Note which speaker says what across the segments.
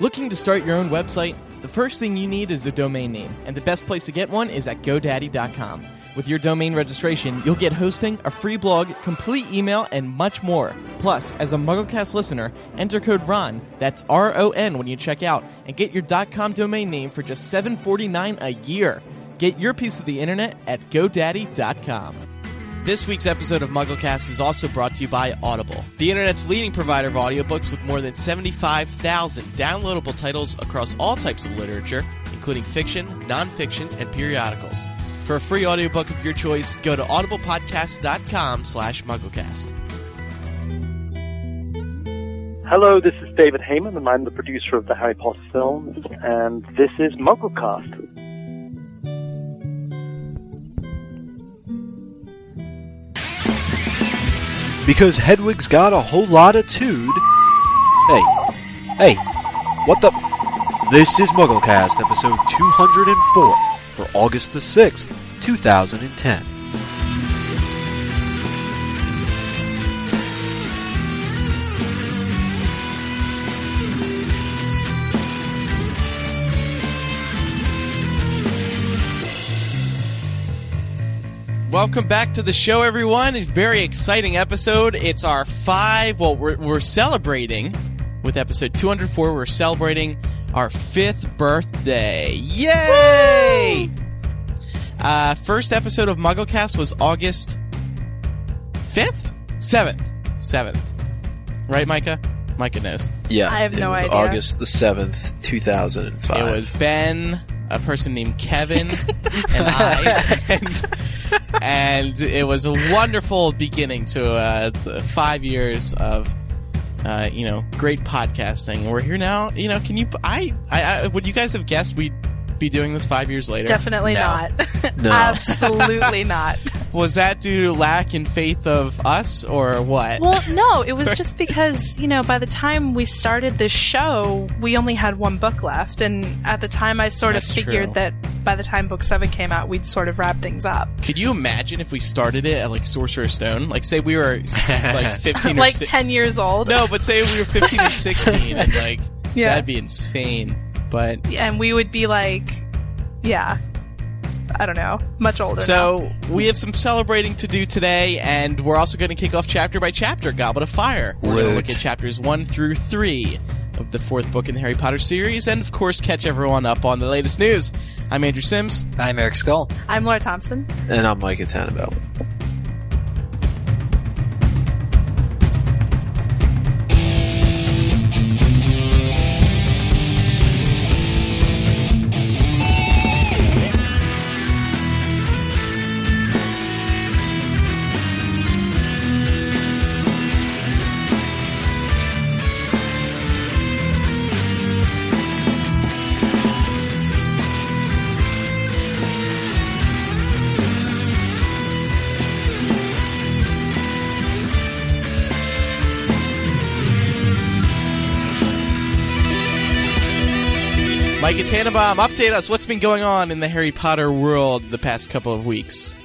Speaker 1: Looking to start your own website? The first thing you need is a domain name, and the best place to get one is at GoDaddy.com. With your domain registration, you'll get hosting, a free blog, complete email, and much more. Plus, as a MuggleCast listener, enter code RON, that's R O N when you check out, and get your .com domain name for just $7.49 a year. Get your piece of the internet at GoDaddy.com. This week's episode of MuggleCast is also brought to you by Audible, the internet's leading provider of audiobooks with more than 75,000 downloadable titles across all types of literature, including fiction, nonfiction, and periodicals. For a free audiobook of your choice, go to audiblepodcast.com slash mugglecast.
Speaker 2: Hello, this is David Heyman, and I'm the producer of the Harry Potter films, and this is MuggleCast.
Speaker 3: Because Hedwig's got a whole lot of tude. Hey, hey, what the? This is MuggleCast, episode 204 for August the 6th, 2010.
Speaker 1: Welcome back to the show, everyone. It's a very exciting episode. It's our five, well, we're, we're celebrating with episode 204. We're celebrating our fifth birthday. Yay! Uh, first episode of MuggleCast was August 5th? 7th. 7th. Right, Micah? Micah knows.
Speaker 4: Yeah,
Speaker 5: I have
Speaker 4: it
Speaker 5: no
Speaker 4: was
Speaker 5: idea.
Speaker 4: August the seventh, two thousand and five.
Speaker 1: It was Ben, a person named Kevin, and I, and, and it was a wonderful beginning to uh, the five years of. Uh, you know, great podcasting. We're here now. You know, can you? I, I, I would you guys have guessed we'd be doing this five years later?
Speaker 5: Definitely
Speaker 4: No.
Speaker 5: not.
Speaker 4: No.
Speaker 5: Absolutely not.
Speaker 1: Was that due to lack in faith of us, or what?
Speaker 5: Well, no, it was just because, you know, by the time we started this show, we only had one book left. And at the time, I sort
Speaker 1: That's
Speaker 5: of figured
Speaker 1: true.
Speaker 5: that by the time book seven came out, we'd sort of wrap things up.
Speaker 1: Could you imagine if we started it at like Sorcerer's Stone? Like, say we were like fifteen or
Speaker 5: like
Speaker 1: si-
Speaker 5: 10 years old.
Speaker 1: No, but say we were 15 or 16 and like
Speaker 5: Yeah.
Speaker 1: that'd be insane. But
Speaker 5: And we would be like, yeah, I don't know, much older. now.
Speaker 1: so we have some celebrating to do today and we're also going to kick off chapter by chapter Goblet of Fire. We're going to look at chapters 1 through 3 of the fourth book in the Harry Potter series and of course catch everyone up on the latest news. I'm Andrew Sims.
Speaker 6: I'm Eric Scull.
Speaker 5: I'm Laura Thompson.
Speaker 4: and I'm Micah Tannenbaum.
Speaker 1: Tannenbaum, update us. What's been going on in the Harry Potter world the past couple of weeks?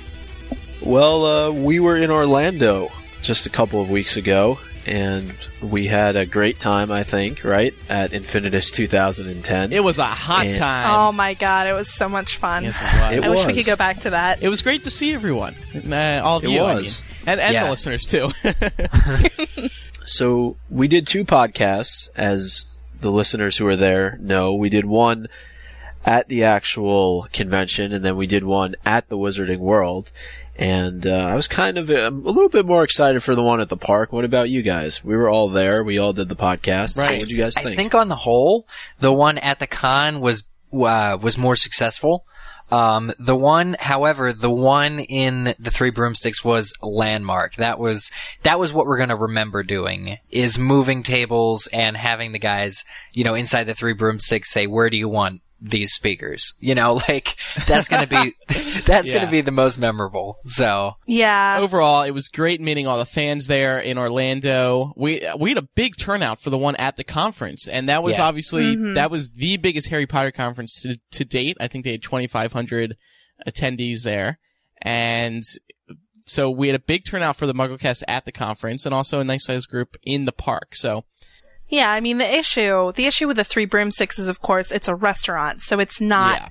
Speaker 4: Well, uh, we were in Orlando just a couple of weeks ago, and we had a great time. I think, right at Infinitus 2010.
Speaker 1: It was a hot
Speaker 4: Yeah.
Speaker 1: time.
Speaker 5: Oh my god, it was so much fun.
Speaker 1: yes, it was.
Speaker 4: It
Speaker 5: I wish we could go back to that.
Speaker 1: It was great to see everyone. Uh, all of
Speaker 4: It
Speaker 1: you, I mean. And, and the listeners, too.
Speaker 4: So we did two podcasts, as the listeners who are there know. We did one at the actual convention, and then we did one at the Wizarding World. And uh, I was kind of um, a little bit more excited for the one at the park. What about you guys? We were all there. We all did the podcast.
Speaker 1: Right.
Speaker 4: So what did you guys think?
Speaker 6: I
Speaker 4: think?
Speaker 6: think on the whole, the one at the con was uh, was more successful. Um, the one, however, the one in the Three Broomsticks was landmark. That was that was what we're gonna remember doing is moving tables and having the guys, you know, inside the Three Broomsticks say, "Where do you want these speakers?" You know, like that's gonna be that's
Speaker 1: Yeah.
Speaker 6: gonna be the most memorable. So
Speaker 5: yeah.
Speaker 1: Overall, it was great meeting all the fans there in Orlando. We we had a big turnout for the one at the conference, and that was
Speaker 6: Yeah.
Speaker 1: obviously mm-hmm. that was the biggest Harry Potter conference to, to date. I think they had 2,500 attendees there, and so we had a big turnout for the MuggleCast at the conference, and also a nice sized group in the park. So
Speaker 5: Yeah, I mean the issue the issue with the three broomsticks is of course it's a restaurant, so it's not
Speaker 1: Yeah.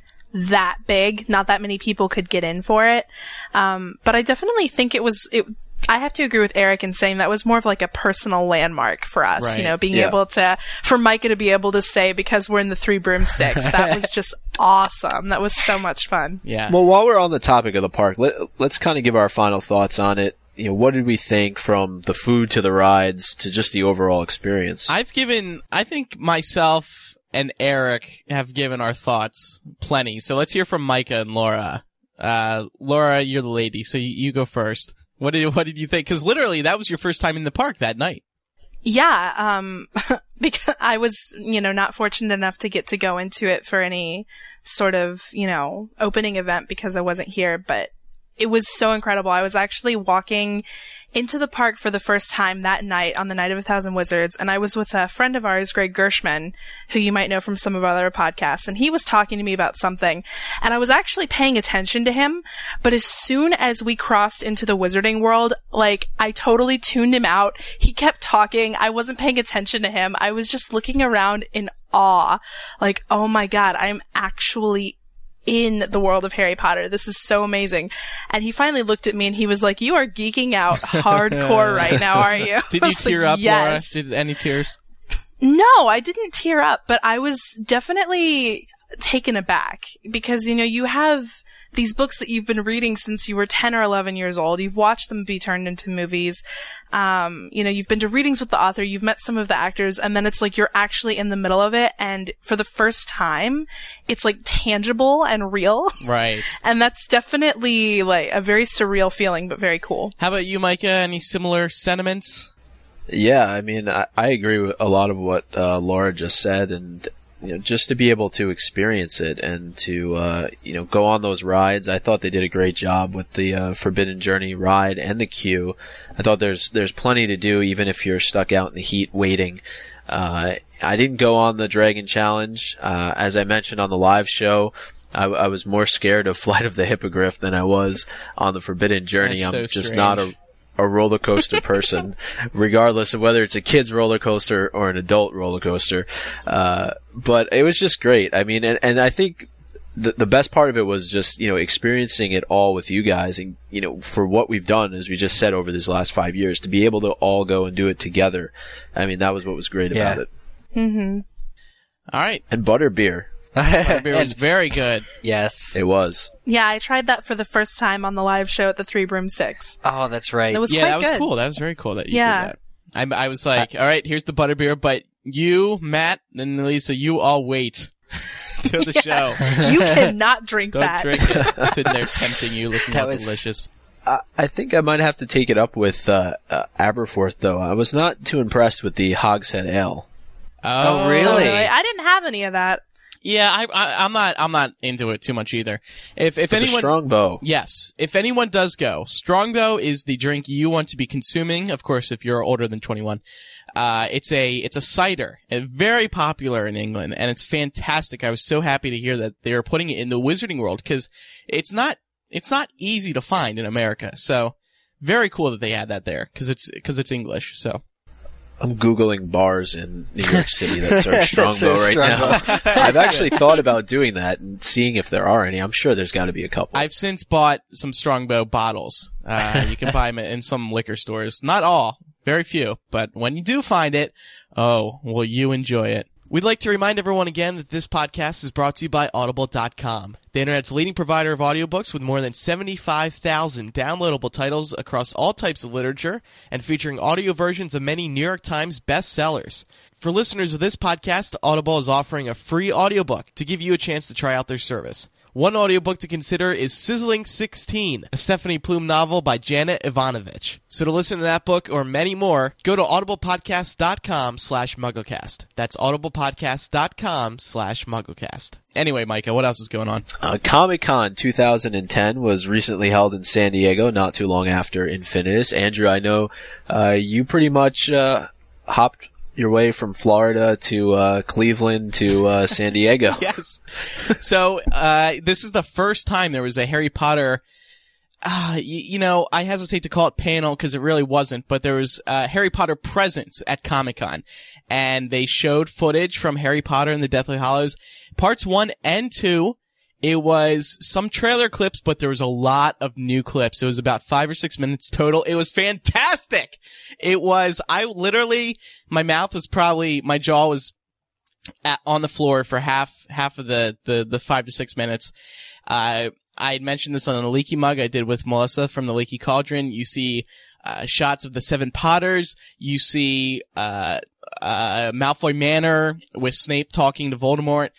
Speaker 5: that big. Not that many people could get in for it. Um, but I definitely think it was it. I have to agree with Eric in saying that was more of like a personal landmark for us.
Speaker 1: Right.
Speaker 5: You know, being
Speaker 4: Yeah.
Speaker 5: able to for Micah to be able to say because we're in the three broomsticks. that was just awesome. That was so much fun.
Speaker 1: Yeah.
Speaker 4: Well, while we're on the topic of the park, let, let's kind of give our final thoughts on it. You know, what did we think from the food to the rides to just the overall experience?
Speaker 1: I've given, I think myself and Eric have given our thoughts plenty. So let's hear from Micah and Laura. Uh, Laura, you're the lady, so you, you go first. What did, what did you think? Cause literally that was your first time in the park that night.
Speaker 5: Yeah, um, because I was, you know, not fortunate enough to get to go into it for any sort of, you know, opening event because I wasn't here, but it was so incredible. I was actually walking into the park for the first time that night on the night of a thousand wizards and I was with a friend of ours, Greg Gershman, who you might know from some of our other podcasts, and he was talking to me about something and I was actually paying attention to him, but as soon as we crossed into the wizarding world, like I totally tuned him out. He kept talking. I wasn't paying attention to him. I was just looking around in awe. Like, oh my god, I'm actually in the world of Harry Potter. This is so amazing. And he finally looked at me and he was like, you are geeking out hardcore right now, are you?
Speaker 1: Did you
Speaker 5: was like,
Speaker 1: tear up,
Speaker 5: yes.
Speaker 1: Laura? Did any tears?
Speaker 5: No, I didn't tear up, but I was definitely taken aback because, you know, you have these books that you've been reading since you were 10 or 11 years old. You've watched them be turned into movies. Um, you know, you've been to readings with the author, you've met some of the actors, and then it's like you're actually in the middle of it. And for the first time, it's like tangible and real.
Speaker 1: Right.
Speaker 5: And that's definitely like a very surreal feeling, but very cool.
Speaker 1: How about you, Micah? Any similar sentiments?
Speaker 4: Yeah, I mean, I, I agree with a lot of what uh, Laura just said, and you know, just to be able to experience it and to uh, you know go on those rides, I thought they did a great job with the uh, Forbidden Journey ride and the queue. I thought there's there's plenty to do, even if you're stuck out in the heat waiting. Uh, I didn't go on the Dragon Challenge, uh, as I mentioned on the live show. I, I was more scared of Flight of the Hippogriff than I was on the Forbidden Journey. I'm just not a
Speaker 1: strange.
Speaker 4: A roller coaster person, regardless of whether it's a kid's roller coaster or an adult roller coaster. Uh, but it was just great. I mean, and, and I think the, the best part of it was just, you know, experiencing it all with you guys and, you know, for what we've done, as we just said over these last five years, to be able to all go and do it together. I mean, that was what was great about it.
Speaker 5: Mm-hmm.
Speaker 1: All right.
Speaker 4: And butterbeer.
Speaker 1: Beer was very good.
Speaker 6: yes.
Speaker 4: It was.
Speaker 5: Yeah, I tried that for the first time on the live show at the Three Broomsticks.
Speaker 6: Oh, that's right.
Speaker 5: It was
Speaker 1: yeah,
Speaker 5: quite
Speaker 1: that was
Speaker 5: good.
Speaker 1: cool. That was very cool that you
Speaker 5: Yeah.
Speaker 1: did that. I, I was like, all right, here's the butter beer, but you, Matt, and Lisa, you all wait till the show.
Speaker 5: You cannot drink
Speaker 1: Don't
Speaker 5: that.
Speaker 1: drink it. Sitting there tempting you, looking
Speaker 6: That
Speaker 1: all
Speaker 6: was-
Speaker 1: delicious.
Speaker 4: I, I think I might have to take it up with uh, uh, Aberforth, though. I was not too impressed with the Hogshead Ale.
Speaker 6: Oh,
Speaker 5: Oh,
Speaker 6: really?
Speaker 5: I didn't have any of that.
Speaker 1: Yeah, I, I, I'm not, I'm not into it too much either. If, if
Speaker 4: the
Speaker 1: anyone,
Speaker 4: Strongbow.
Speaker 1: Yes. If anyone does go, Strongbow is the drink you want to be consuming. Of course, if you're older than 21. Uh, it's a, it's a cider and very popular in England and it's fantastic. I was so happy to hear that they are putting it in the wizarding world because it's not, it's not easy to find in America. So very cool that they had that there because it's, because it's English. So
Speaker 4: I'm googling bars in New York City that serve Strongbow right
Speaker 6: Strongbow.
Speaker 4: now. I've actually thought about doing that and seeing if there are any. I'm sure there's got to be a couple.
Speaker 1: I've since bought some Strongbow bottles. Uh, you can buy them in some liquor stores. Not all, very few, but when you do find it, oh, will you enjoy it? We'd like to remind everyone again that this podcast is brought to you by Audible.com, the internet's leading provider of audiobooks with more than 75,000 downloadable titles across all types of literature and featuring audio versions of many New York Times bestsellers. For listeners of this podcast, Audible is offering a free audiobook to give you a chance to try out their service. One audiobook to consider is Sizzling 16, a Stephanie Plum novel by Janet Evanovich. So to listen to that book or many more, go to audiblepodcast.com slash mugglecast. That's audiblepodcast.com slash mugglecast. Anyway, Micah, what else is going on?
Speaker 4: Uh, Comic Con 2010 was recently held in San Diego, not too long after Infinitus. Andrew, I know uh, you pretty much uh, hopped your way from Florida to uh, Cleveland to uh, San Diego.
Speaker 1: yes. So, uh, this is the first time there was a Harry Potter uh, y- you know, I hesitate to call it panel because it really wasn't, but there was uh, Harry Potter presence at Comic Con, and they showed footage from Harry Potter and the Deathly Hallows, parts one and two. It was some trailer clips, but there was a lot of new clips. It was about five or six minutes total. It was fantastic. It was, I literally, my mouth was probably, my jaw was at, on the floor for half, half of the, the, the five to six minutes. Uh, I had mentioned this on a leaky mug I did with Melissa from the Leaky Cauldron. You see, uh, shots of the Seven Potters. You see, uh, uh, Malfoy Manor with Snape talking to Voldemort.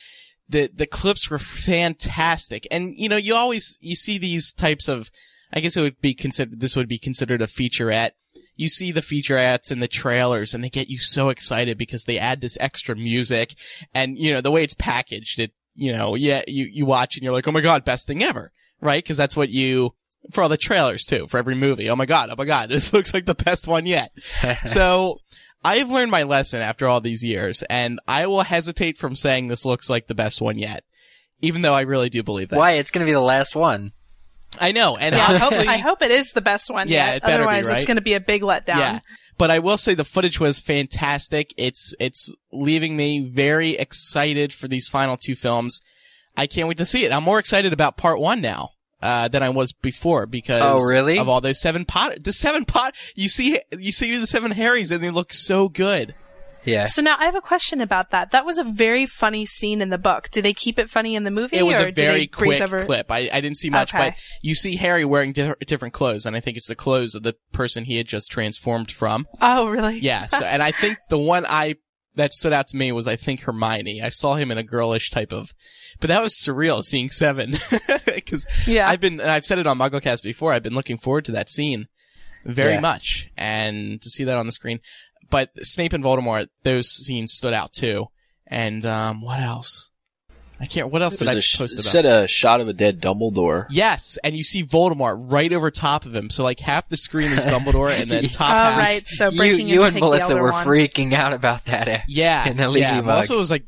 Speaker 1: The, the clips were fantastic. And, you know, you always, you see these types of, I guess it would be considered, this would be considered a featurette. You see the featurettes and the trailers and they get you so excited because they add this extra music and, you know, the way it's packaged, it, you know, yeah, you, you watch and you're like, oh my god, best thing ever, right? Cause that's what you, for all the trailers too, for every movie. Oh my god, oh my god, this looks like the best one yet. so, I've learned my lesson after all these years, and I will hesitate from saying this looks like the best one yet. Even though I really do believe that.
Speaker 6: Why? It's going to be the last one.
Speaker 1: I know, and
Speaker 5: Yeah, I hope,
Speaker 1: honestly,
Speaker 5: I hope it is the best one
Speaker 1: Yeah,
Speaker 5: yet.
Speaker 1: it better be,
Speaker 5: Otherwise,
Speaker 1: right?
Speaker 5: it's going to be a big letdown.
Speaker 1: Yeah. But I will say the footage was fantastic. It's, it's leaving me very excited for these final two films. I can't wait to see it. I'm more excited about part one now. Uh, than I was before because
Speaker 6: Oh, really?
Speaker 1: of all those seven pot, the seven pot, you see, you see the seven Harrys and they look so good.
Speaker 6: Yeah.
Speaker 5: So now I have a question about that. That was a very funny scene in the book. Do they keep it funny in the movie,
Speaker 1: It was
Speaker 5: or
Speaker 1: a very quick
Speaker 5: over?
Speaker 1: clip. I, I didn't see much,
Speaker 5: Okay.
Speaker 1: but you see Harry wearing di- different clothes and I think it's the clothes of the person he had just transformed from.
Speaker 5: Oh, really?
Speaker 1: Yeah. So, and I think the one I that stood out to me was I think Hermione. I saw him in a girlish type of, but that was surreal seeing Seven because
Speaker 5: Yeah.
Speaker 1: I've been and I've said it on MuggleCast before. I've been looking forward to that scene very
Speaker 6: Yeah.
Speaker 1: much and to see that on the screen. But Snape and Voldemort, those scenes stood out too. And um, what else? I can't. What else did I
Speaker 4: There's a sh-
Speaker 1: post about?
Speaker 4: said a shot of a dead Dumbledore.
Speaker 1: Yes, and you see Voldemort right over top of him. So like half the screen is Dumbledore, and then top
Speaker 5: Oh,
Speaker 1: half.
Speaker 5: right. So breaking
Speaker 6: you
Speaker 5: in to
Speaker 6: and Melissa were
Speaker 5: Wand.
Speaker 6: freaking out about that.
Speaker 1: Yeah,
Speaker 6: in the leaky
Speaker 1: yeah.
Speaker 6: mug.
Speaker 1: Also, it was like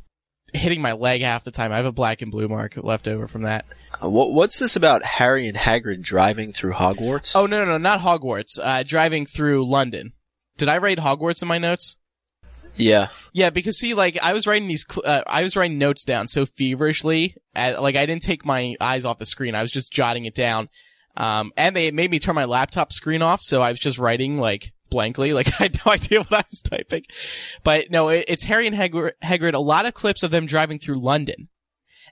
Speaker 1: hitting my leg half the time. I have a black and blue mark left over from that.
Speaker 4: Uh, what, what's this about Harry and Hagrid driving through Hogwarts?
Speaker 1: Oh no, no, no, not Hogwarts. Uh, driving through London. Did I write Hogwarts in my notes?
Speaker 4: yeah.
Speaker 1: Yeah, because see, like I was writing these, cl- uh, I was writing notes down so feverishly, uh, like I didn't take my eyes off the screen. I was just jotting it down, um, and they made me turn my laptop screen off, so I was just writing like blankly, like I had no idea what I was typing. But no, it, it's Harry and Hagrid, Hagrid. A lot of clips of them driving through London,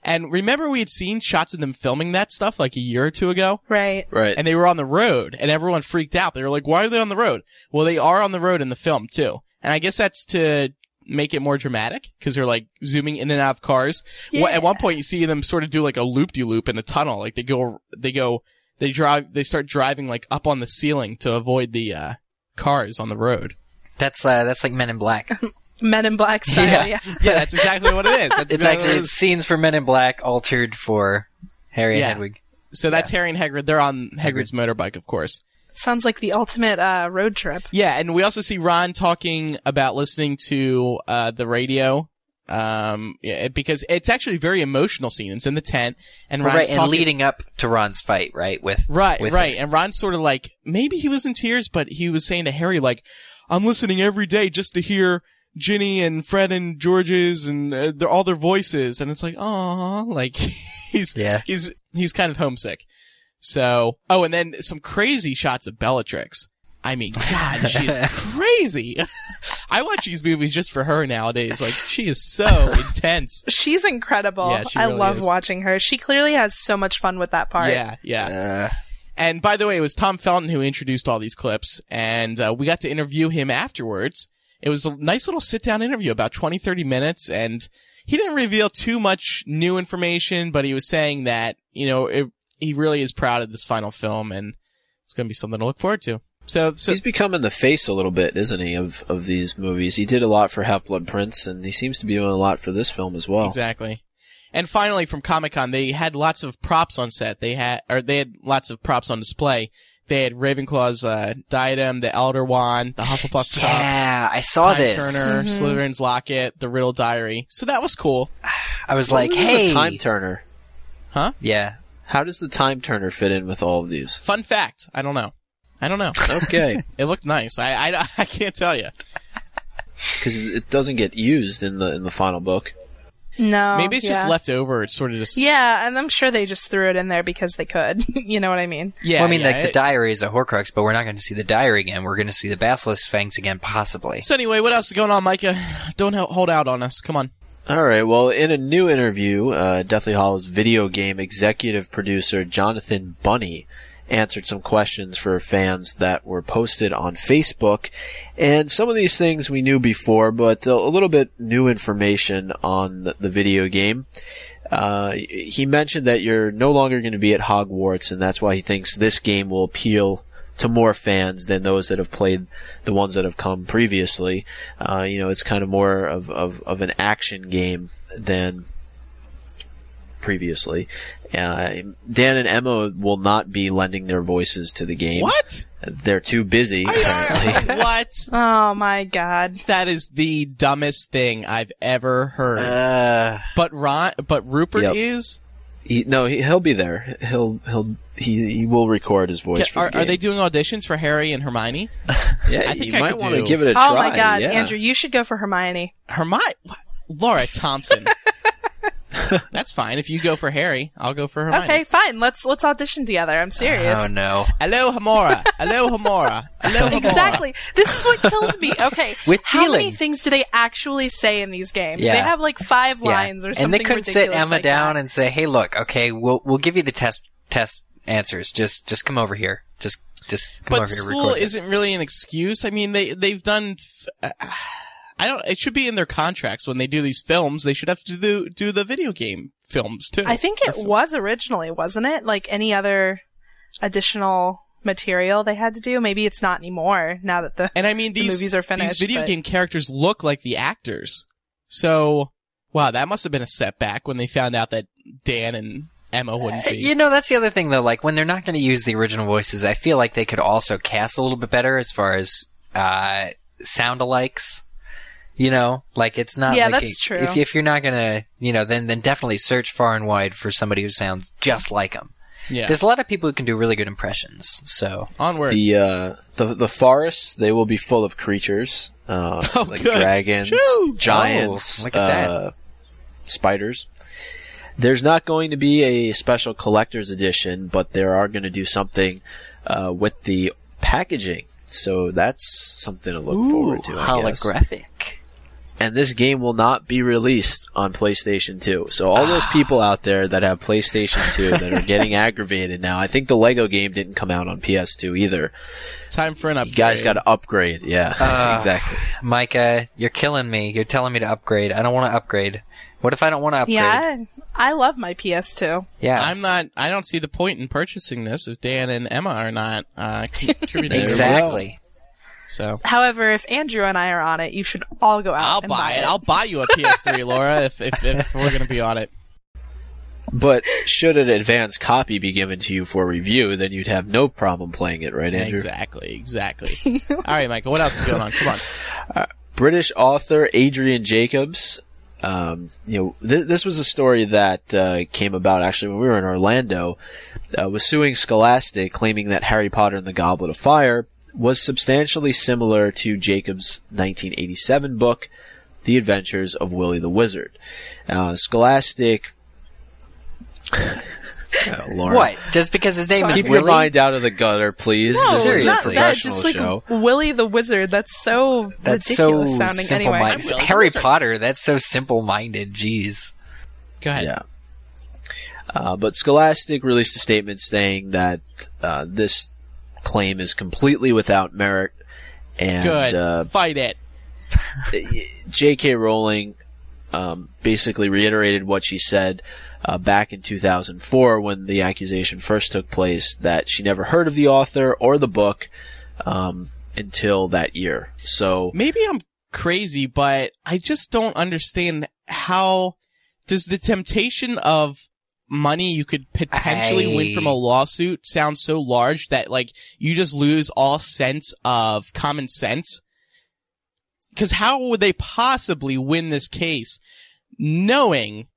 Speaker 1: and remember we had seen shots of them filming that stuff like a year or two ago
Speaker 5: Right.
Speaker 4: Right.
Speaker 1: and they were on the road and everyone freaked out. They were like, why are they on the road? Well, they are on the road in the film too. And I guess that's to make it more dramatic because they're like zooming in and out of cars. Wha- At one point you see them sort of do like a loop de loop in the tunnel. Like they go, they go, they drive, they start driving like up on the ceiling to avoid the, uh, cars on the road.
Speaker 6: That's uh, that's like Men in Black.
Speaker 5: Men in Black style.
Speaker 6: Yeah.
Speaker 5: Yeah.
Speaker 1: Yeah, that's exactly what it is. That's
Speaker 6: It's
Speaker 1: exactly
Speaker 6: actually it's scenes for Men in Black altered for Harry
Speaker 1: Yeah.
Speaker 6: and Hedwig.
Speaker 1: So that's Harry and Hagrid. They're on Hagrid's motorbike, of course.
Speaker 5: Sounds like the ultimate uh, road trip.
Speaker 1: Yeah, and we also see Ron talking about listening to uh, the radio. Um, yeah, because it's actually a very emotional scene. It's in the tent, and Ron's
Speaker 6: right, and
Speaker 1: talking.
Speaker 6: leading up to Ron's fight, right? With
Speaker 1: right,
Speaker 6: with
Speaker 1: right,
Speaker 6: him.
Speaker 1: and Ron's sort of like maybe he was in tears, but he was saying to Harry like, "I'm listening every day just to hear Ginny and Fred and George's and uh, their, all their voices," and it's like, oh, like he's
Speaker 6: Yeah.
Speaker 1: he's he's kind of homesick. So, oh, and then some crazy shots of Bellatrix. I mean, God, she is crazy. I watch these movies just for her nowadays. Like, she is so intense.
Speaker 5: She's incredible.
Speaker 1: Yeah, she
Speaker 5: I
Speaker 1: really
Speaker 5: love
Speaker 1: is.
Speaker 5: watching her. She clearly has so much fun with that part.
Speaker 1: Yeah, yeah.
Speaker 4: Uh,
Speaker 1: And by the way, it was Tom Felton who introduced all these clips, and uh, we got to interview him afterwards. It was a nice little sit down interview, about 20, 30 minutes, and he didn't reveal too much new information, but he was saying that, you know, it, he really is proud of this final film, and it's going to be something to look forward to. So, so
Speaker 4: he's becoming the face a little bit, isn't he, of, of these movies? He did a lot for Half Blood Prince, and he seems to be doing a lot for this film as well.
Speaker 1: Exactly. And finally, from Comic Con, they had lots of props on set. They had, or they had lots of props on display. They had Ravenclaw's uh, diadem, the Elder Wand, the Hufflepuff cup,
Speaker 6: Yeah, I saw
Speaker 1: Time
Speaker 6: this.
Speaker 1: Turner,
Speaker 5: Mhm.
Speaker 1: Slytherin's locket, the Riddle diary. So that was cool.
Speaker 6: I was
Speaker 4: Well,
Speaker 6: like,
Speaker 4: this is
Speaker 6: hey,
Speaker 4: Time Turner. Huh?
Speaker 6: Yeah.
Speaker 4: How does the time turner fit in with all of these?
Speaker 1: Fun fact. I don't know. I don't know.
Speaker 4: Okay,
Speaker 1: it looked nice. I, I, I can't tell you.
Speaker 4: because it doesn't get used in the in the final book.
Speaker 5: No.
Speaker 1: Maybe it's just
Speaker 5: Oh,
Speaker 1: left over. It's sort of just.
Speaker 5: Yeah, and I'm sure they just threw it in there because they could. you know what I mean?
Speaker 1: Yeah.
Speaker 6: well, I mean,
Speaker 1: yeah,
Speaker 6: like the diary is a Horcrux, but we're not going to see the diary again. We're going to see the Basilisk Fangs again, possibly.
Speaker 1: So anyway, what else is going on, Micah? Don't ho- hold out on us. Come on.
Speaker 4: All right. Well, in a new interview, uh, Deathly Hallow's video game executive producer Jonathan Bunney answered some questions for fans that were posted on Facebook, and some of these things we knew before, but a little bit new information on the, the video game. Uh, he mentioned that you're no longer going to be at Hogwarts, and that's why he thinks this game will appeal to more fans than those that have played the ones that have come previously. Uh, you know, it's kind of more of, of, of an action game than previously. Uh, Dan and Emma will not be lending their voices to the game.
Speaker 1: What?
Speaker 4: They're too busy, apparently.
Speaker 1: what?
Speaker 5: Oh my god.
Speaker 1: That is the dumbest thing I've ever heard.
Speaker 4: uh,
Speaker 1: but Ron, but Rupert
Speaker 4: Yep.
Speaker 1: is.
Speaker 4: he, no, he, he'll be there. He'll he'll he, he will record his voice. for
Speaker 1: Are,
Speaker 4: the
Speaker 1: are they doing auditions for Harry and Hermione?
Speaker 4: Yeah,
Speaker 1: I think
Speaker 4: you
Speaker 1: I
Speaker 4: might want to give it a
Speaker 5: Oh
Speaker 4: try.
Speaker 5: Oh my god,
Speaker 4: yeah.
Speaker 5: Andrew, you should go for Hermione.
Speaker 1: Hermione, Laura Thompson. That's fine. If you go for Harry, I'll go for Hermione.
Speaker 5: Okay, fine. Let's let's audition together. I'm serious.
Speaker 6: Oh no!
Speaker 1: Hello, Hamora. Hello, Hamora. Hello, Hamora.
Speaker 5: Exactly. This is what kills me. Okay.
Speaker 6: With
Speaker 5: how many things do they actually say in these games?
Speaker 6: Yeah.
Speaker 5: They have like five
Speaker 6: Yeah.
Speaker 5: lines or something
Speaker 6: and they couldn't sit Emma
Speaker 5: like
Speaker 6: down
Speaker 5: that.
Speaker 6: and say, "Hey, look, okay, we'll we'll give you the test test answers. Just just come over here. Just just come
Speaker 1: But
Speaker 6: over here to
Speaker 1: school isn't really an excuse. I mean, they they've done. f- uh, I don't. It should be in their contracts when they do these films. They should have to do do the video game films too.
Speaker 5: I think it
Speaker 1: f-
Speaker 5: was originally, wasn't it? Like any other additional material they had to do. Maybe it's not anymore now that the
Speaker 1: And I mean,
Speaker 5: the
Speaker 1: these
Speaker 5: movies are finished,
Speaker 1: These video
Speaker 5: but-
Speaker 1: game characters look like the actors. So, wow, that must have been a setback when they found out that Dan and Emma wouldn't be.
Speaker 6: You know, that's the other thing though. Like when they're not going to use the original voices, I feel like they could also cast a little bit better as far as uh, sound alikes. You know, like it's not.
Speaker 5: Yeah,
Speaker 6: like
Speaker 5: that's
Speaker 6: a-
Speaker 5: true.
Speaker 6: If if you're not gonna, you know, then then definitely search far and wide for somebody who sounds just like them.
Speaker 1: yeah.
Speaker 6: There's a lot of people who can do really good impressions. So
Speaker 1: Onward.
Speaker 4: The uh, the the forests they will be full of creatures uh,
Speaker 1: Oh,
Speaker 4: like
Speaker 1: good.
Speaker 4: dragons,
Speaker 1: Shoo!
Speaker 4: giants,
Speaker 6: Oh, look at that.
Speaker 4: uh, spiders. There's not going to be a special collector's edition, but there are going to do something uh, with the packaging. So that's something to look forward to. I guess.
Speaker 6: Holographic.
Speaker 4: And this game will not be released on PlayStation 2. So all those people out there that have PlayStation 2 that are getting aggravated now, I think the Lego game didn't come out on PS2 either.
Speaker 1: Time for an
Speaker 4: You
Speaker 1: upgrade.
Speaker 4: guys got to upgrade. Yeah,
Speaker 6: Uh,
Speaker 4: exactly.
Speaker 6: Micah, you're killing me. You're telling me to upgrade. I don't want to upgrade. What if I don't want to upgrade?
Speaker 5: yeah. I love my PS2.
Speaker 6: Yeah.
Speaker 1: I'm not. I don't see the point in purchasing this if Dan and Emma are not uh, contributing.
Speaker 4: There we go.
Speaker 6: exactly.
Speaker 1: So
Speaker 5: However, if Andrew and I are on it, you should all go out
Speaker 1: I'll
Speaker 5: and
Speaker 1: buy it. I'll buy you a PS3, Laura, if, if if we're gonna be on it.
Speaker 4: But should an advanced copy be given to you for review, then you'd have no problem playing it, right, Andrew?
Speaker 1: Exactly. Exactly. All right, Michael. What else is going on? Come on.
Speaker 4: British author Adrian Jacobs. Um, you know, th- this was a story that uh, came about actually when we were in Orlando. Uh, was suing Scholastic, claiming that Harry Potter and the Goblet of Fire was substantially similar to Jacobs' 1987 book, The Adventures of Willie the Wizard. Uh, Scholastic. Uh, Laura.
Speaker 6: What? Just because his name is
Speaker 4: Keep
Speaker 6: Willie?
Speaker 4: your mind out of the gutter, please.
Speaker 5: No,
Speaker 4: this is
Speaker 6: seriously.
Speaker 4: a
Speaker 5: that.
Speaker 4: professional
Speaker 5: Just like
Speaker 4: show.
Speaker 5: Willie the Wizard. That's so
Speaker 6: That's so
Speaker 5: ridiculous sounding.
Speaker 6: simple
Speaker 5: Anyway,
Speaker 6: minded.
Speaker 1: Willie the
Speaker 6: Harry Potter. That's so simple minded. Jeez.
Speaker 1: Go ahead.
Speaker 4: Yeah. Uh, but Scholastic released a statement saying that uh, this claim is completely without merit, and
Speaker 1: Good.
Speaker 4: uh,
Speaker 1: Fight it.
Speaker 4: J.K. Rowling um, basically reiterated what she said uh, back in 2004 when the accusation first took place that she never heard of the author or the book um, until that year. So
Speaker 1: Maybe I'm crazy, but I just don't understand how does the temptation of money you could potentially win from a lawsuit sounds so large that like you just lose all sense of common sense? Cause how would they possibly win this case knowing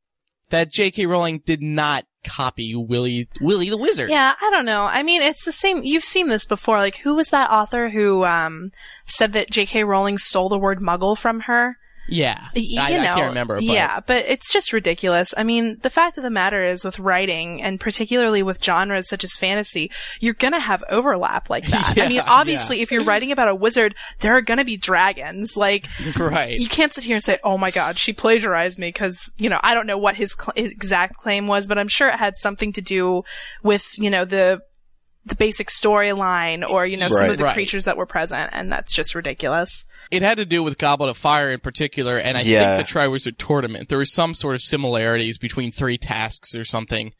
Speaker 1: that J.K. Rowling did not copy Willie Willie the Wizard.
Speaker 5: Yeah, I don't know. I mean, it's the same. You've seen this before. Like, who was that author who um, said that J.K. Rowling stole the word "muggle" from her?
Speaker 1: Yeah, I,
Speaker 5: you
Speaker 1: I can't remember. But
Speaker 5: Yeah, but it's just ridiculous. I mean, the fact of the matter is, with writing, and particularly with genres such as fantasy, you're gonna have overlap like that. I mean,
Speaker 1: Yeah,
Speaker 5: obviously, if you're writing about a wizard, there are gonna be dragons. Like,
Speaker 1: right.
Speaker 5: you can't sit here and say, "Oh my God, she plagiarized me," because you know I don't know what his, cl- his exact claim was, but I'm sure it had something to do with you know the the basic storyline or you know some of the
Speaker 1: Right.
Speaker 5: creatures that were present, and that's just ridiculous.
Speaker 1: It had to do with Goblet of Fire in particular, and I
Speaker 4: Yeah.
Speaker 1: think the Triwizard Tournament. There was some sort of similarities between three tasks or something.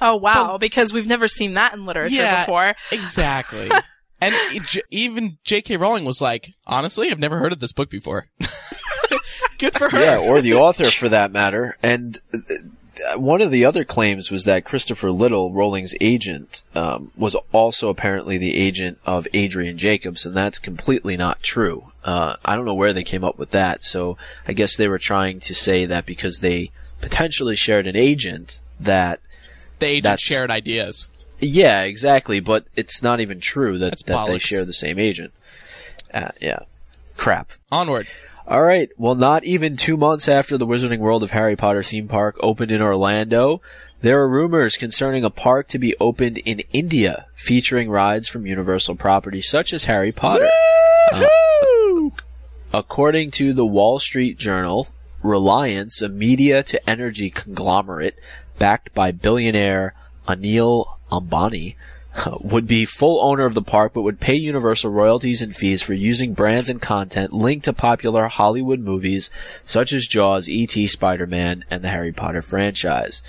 Speaker 5: Oh wow, because we've never seen that in literature
Speaker 1: Yeah.
Speaker 5: before.
Speaker 1: Exactly. and it, J- even J.K. Rowling was like, honestly, I've never heard of this book before. Good for her.
Speaker 4: Yeah, or the author for that matter. And uh, one of the other claims was that Christopher Little, Rowling's agent, um, was also apparently the agent of Adrian Jacobs, and that's completely not true. Uh, I don't know where they came up with that, so I guess they were trying to say that because they potentially shared an agent that
Speaker 1: the agent shared ideas.
Speaker 4: yeah, exactly, but it's not even true that,
Speaker 1: That's
Speaker 4: that they share the same agent. Uh, yeah. Crap.
Speaker 1: Onward.
Speaker 4: All right. Well, not even two months after the Wizarding World of Harry Potter theme park opened in Orlando, there are rumors concerning a park to be opened in India featuring rides from Universal properties such as Harry Potter. Uh, according to the Wall Street Journal, Reliance, a media to energy conglomerate backed by billionaire Anil Ambani, would be full owner of the park but would pay Universal royalties and fees for using brands and content linked to popular Hollywood movies such as Jaws, E.T., Spider-Man, and the Harry Potter franchise.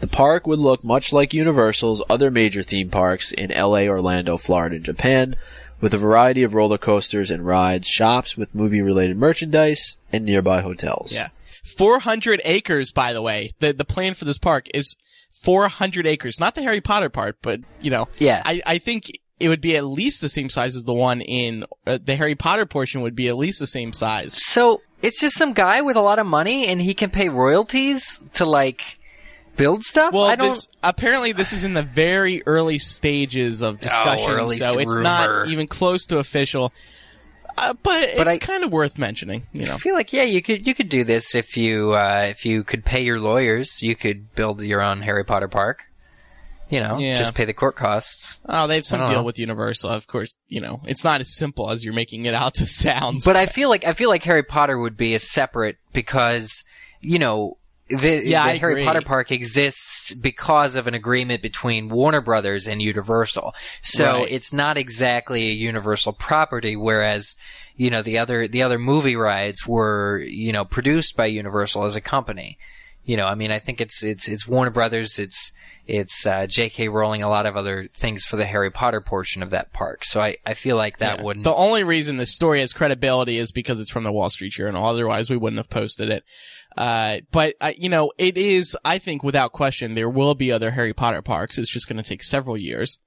Speaker 4: The park would look much like Universal's other major theme parks in LA, Orlando, Florida, and Japan, with a variety of roller coasters and rides, shops with movie related merchandise, and nearby hotels.
Speaker 1: Yeah. 400 acres, by the way. The, the plan for this park is 400 acres. Not the Harry Potter part, but, you know.
Speaker 6: Yeah.
Speaker 1: I, I think it would be at least the same size as the one in, uh, the Harry Potter portion would be at least the same size.
Speaker 6: So it's just some guy with a lot of money, and he can pay royalties to like build stuff.
Speaker 1: Well,
Speaker 6: I don't.
Speaker 1: this, apparently this is in the very early stages of discussion,
Speaker 6: early
Speaker 1: so it's
Speaker 6: rumor.
Speaker 1: not even close to official. Uh, but,
Speaker 6: But
Speaker 1: it's kind of worth mentioning, you know.
Speaker 6: I feel like yeah, you could you could do this if you uh, if you could pay your lawyers, you could build your own Harry Potter park. You know,
Speaker 1: Yeah.
Speaker 6: just pay the court costs.
Speaker 1: Oh, they have some deal
Speaker 6: know.
Speaker 1: with Universal, of course. You know, it's not as simple as you're making it out to sound.
Speaker 6: But I feel like I feel like Harry Potter would be a separate because you know the,
Speaker 1: Yeah,
Speaker 6: the Harry
Speaker 1: agree.
Speaker 6: Potter park exists because of an agreement between Warner Brothers and Universal. So
Speaker 1: Right.
Speaker 6: it's not exactly a Universal property, whereas you know the other the other movie rides were you know produced by Universal as a company. You know, I mean, I think it's it's it's Warner Brothers, it's it's uh, J.K. Rowling, a lot of other things for the Harry Potter portion of that park. So I, I feel like that
Speaker 1: Yeah.
Speaker 6: wouldn't.
Speaker 1: The only reason this story has credibility is because it's from the Wall Street Journal. Otherwise, we wouldn't have posted it. Uh, but uh, you know, it is. I think without question, there will be other Harry Potter parks. It's just going to take several years,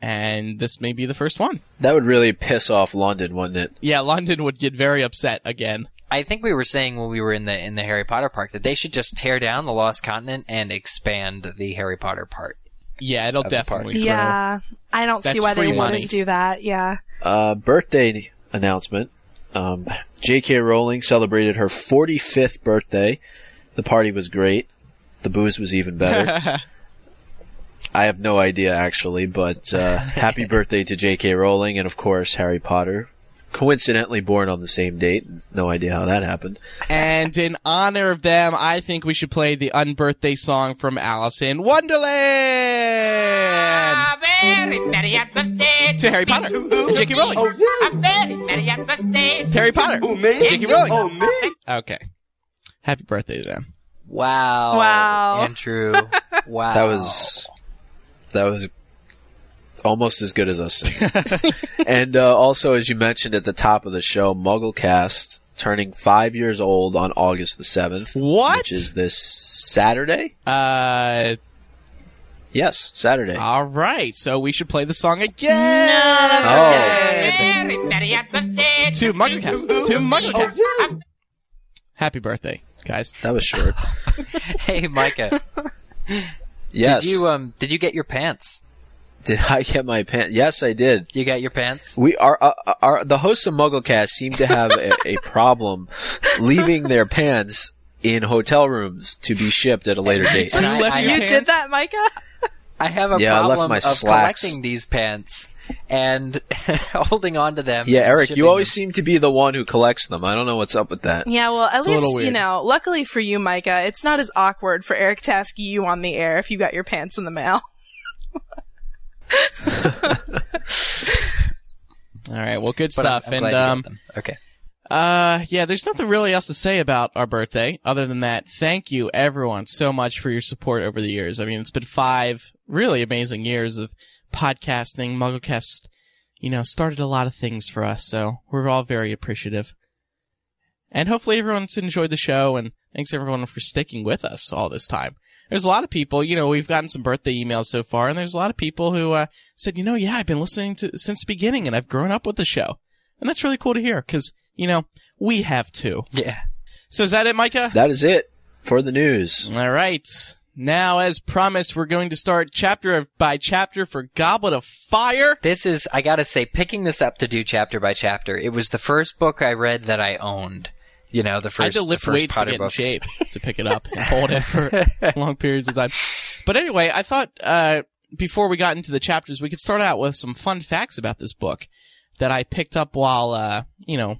Speaker 1: and this may be the first one.
Speaker 4: That would really piss off London, wouldn't it?
Speaker 1: Yeah, London would get very upset again.
Speaker 6: I think we were saying when we were in the in the Harry Potter park that they should just tear down the Lost Continent and expand the Harry Potter part.
Speaker 1: Yeah, it'll
Speaker 6: Of the park.
Speaker 1: definitely. grow.
Speaker 5: Yeah, I don't see why they
Speaker 1: free
Speaker 5: wouldn't do that. Yeah.
Speaker 4: Uh, birthday announcement. Um, J.K. Rowling celebrated her 45th birthday. The party was great. The booze was even better. I have no idea actually, but uh, happy birthday to J.K. Rowling and of course Harry Potter. Coincidentally born on the same date. No idea how that happened.
Speaker 1: And in honor of them, I think we should play the unbirthday song from Alice in Wonderland to Harry Potter and J.K. Rowling. Oh, yeah. I'm married. To Harry Potter, J.K. Rowling. Oh, me? Okay. Happy birthday to them.
Speaker 6: Wow!
Speaker 5: Wow.
Speaker 6: Andrew. Wow.
Speaker 4: That was that was almost as good as us singing. and uh, also, as you mentioned at the top of the show, MuggleCast turning five years old on August the seventh.
Speaker 1: What?
Speaker 4: Which is this Saturday?
Speaker 1: Uh,
Speaker 4: Yes, Saturday.
Speaker 1: all right. So we should play the song again.
Speaker 4: Oh.
Speaker 1: To MuggleCast. To MuggleCast. Happy birthday, guys.
Speaker 4: That was short.
Speaker 6: Hey, Micah.
Speaker 4: Yes.
Speaker 6: Did you um did you get your pants?
Speaker 4: Did I get my pants? Yes, I did.
Speaker 6: You got your pants?
Speaker 4: We are, uh, are the hosts of MuggleCast seem to have a, a problem leaving their pants in hotel rooms to be shipped at a later date.
Speaker 6: And
Speaker 1: You
Speaker 6: I-
Speaker 1: left
Speaker 6: I-
Speaker 1: your
Speaker 5: You
Speaker 1: pants?
Speaker 5: did that, Micah?
Speaker 6: I have a
Speaker 4: Yeah, I left
Speaker 6: problem
Speaker 4: my
Speaker 6: of
Speaker 4: slacks.
Speaker 6: collecting these pants and holding on to them.
Speaker 4: Yeah, Eric, you always
Speaker 6: them.
Speaker 4: seem to be the one who collects them. I don't know what's up with that.
Speaker 5: Yeah, well, at
Speaker 1: It's
Speaker 5: least, you know, luckily for you, Micah, it's not as awkward for Eric to ask you on the air if you got your pants in the mail.
Speaker 1: All right. Well, good
Speaker 6: But I'm-
Speaker 1: stuff.
Speaker 6: I'm
Speaker 1: and
Speaker 6: glad you got
Speaker 1: um,
Speaker 6: them. okay.
Speaker 1: Uh, yeah, there's nothing really else to say about our birthday other than that. Thank you everyone so much for your support over the years. I mean, it's been five really amazing years of podcasting. MuggleCast, you know, started a lot of things for us, so we're all very appreciative. And hopefully everyone's enjoyed the show and thanks everyone for sticking with us all this time. There's a lot of people, you know, we've gotten some birthday emails so far and there's a lot of people who, uh, said, you know, yeah, I've been listening to since the beginning and I've grown up with the show. And that's really cool to hear because, you know, we have too.
Speaker 6: Yeah.
Speaker 1: So is that it, Micah?
Speaker 4: That is it for the news.
Speaker 1: All right. Now, as promised, we're going to start chapter by chapter for Goblet of Fire.
Speaker 6: This is, I gotta say, picking this up to do chapter by chapter, it was the first book I read that I owned. You know, the first,
Speaker 1: I had to lift
Speaker 6: the first
Speaker 1: weights to
Speaker 6: Potter
Speaker 1: get in shape to pick it up and hold it for long periods of time. But anyway, I thought uh, before we got into the chapters, we could start out with some fun facts about this book that I picked up while, uh, you know,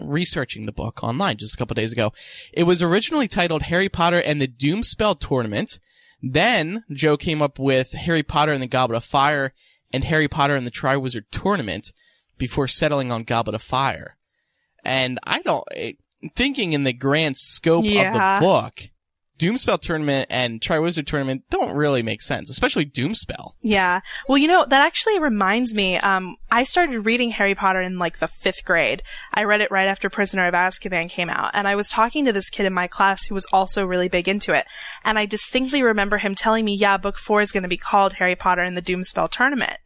Speaker 1: researching the book online just a couple days ago. It was originally titled Harry Potter and the Doomspell Tournament. Then Jo came up with Harry Potter and the Goblet of Fire and Harry Potter and the Triwizard Tournament before settling on Goblet of Fire. And I don't, it, thinking in the grand scope
Speaker 5: Yeah.
Speaker 1: of the book, Doomspell Tournament and Triwizard Tournament don't really make sense, especially Doomspell.
Speaker 5: Yeah. Well, you know, that actually reminds me, um, I started reading Harry Potter in like the fifth grade. I read it right after Prisoner of Azkaban came out, and I was talking to this kid in my class who was also really big into it. And I distinctly remember him telling me, yeah, book four is going to be called Harry Potter and the Doomspell Tournament.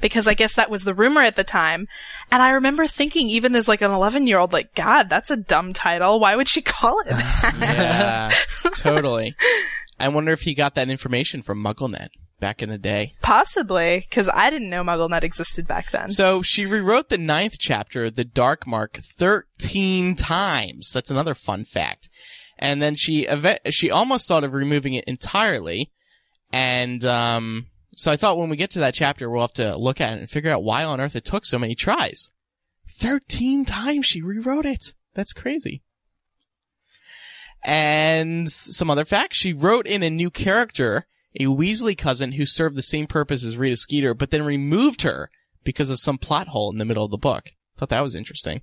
Speaker 5: Because I guess that was the rumor at the time. And I remember thinking, even as like an 11 year old, like, God, that's a dumb title. Why would she call it that?
Speaker 1: Yeah, totally. I wonder if he got that information from MuggleNet back in the day.
Speaker 5: Possibly, because I didn't know MuggleNet existed back then.
Speaker 1: So she rewrote the ninth chapter, The Dark Mark, 13 times. That's another fun fact. And then she, she almost thought of removing it entirely. And, um, so I thought when we get to that chapter, we'll have to look at it and figure out why on earth it took so many tries. 13 times she rewrote it. That's crazy. And some other facts. She wrote in a new character, a Weasley cousin who served the same purpose as Rita Skeeter, but then removed her because of some plot hole in the middle of the book. Thought that was interesting.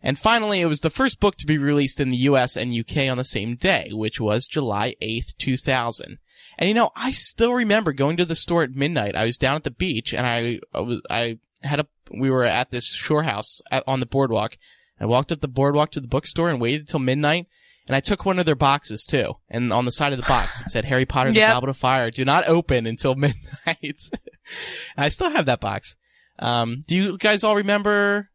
Speaker 1: And finally, it was the first book to be released in the US and UK on the same day, which was July 8th, 2000. And you know, I still remember going to the store at midnight. I was down at the beach and I, I was, I had a, we were at this shore house at, on the boardwalk. I walked up the boardwalk to the bookstore and waited till midnight. And I took one of their boxes too. And on the side of the box, it said Harry Potter and the Goblet of Fire. Do not open until midnight. I still have that box. Um, do you guys all remember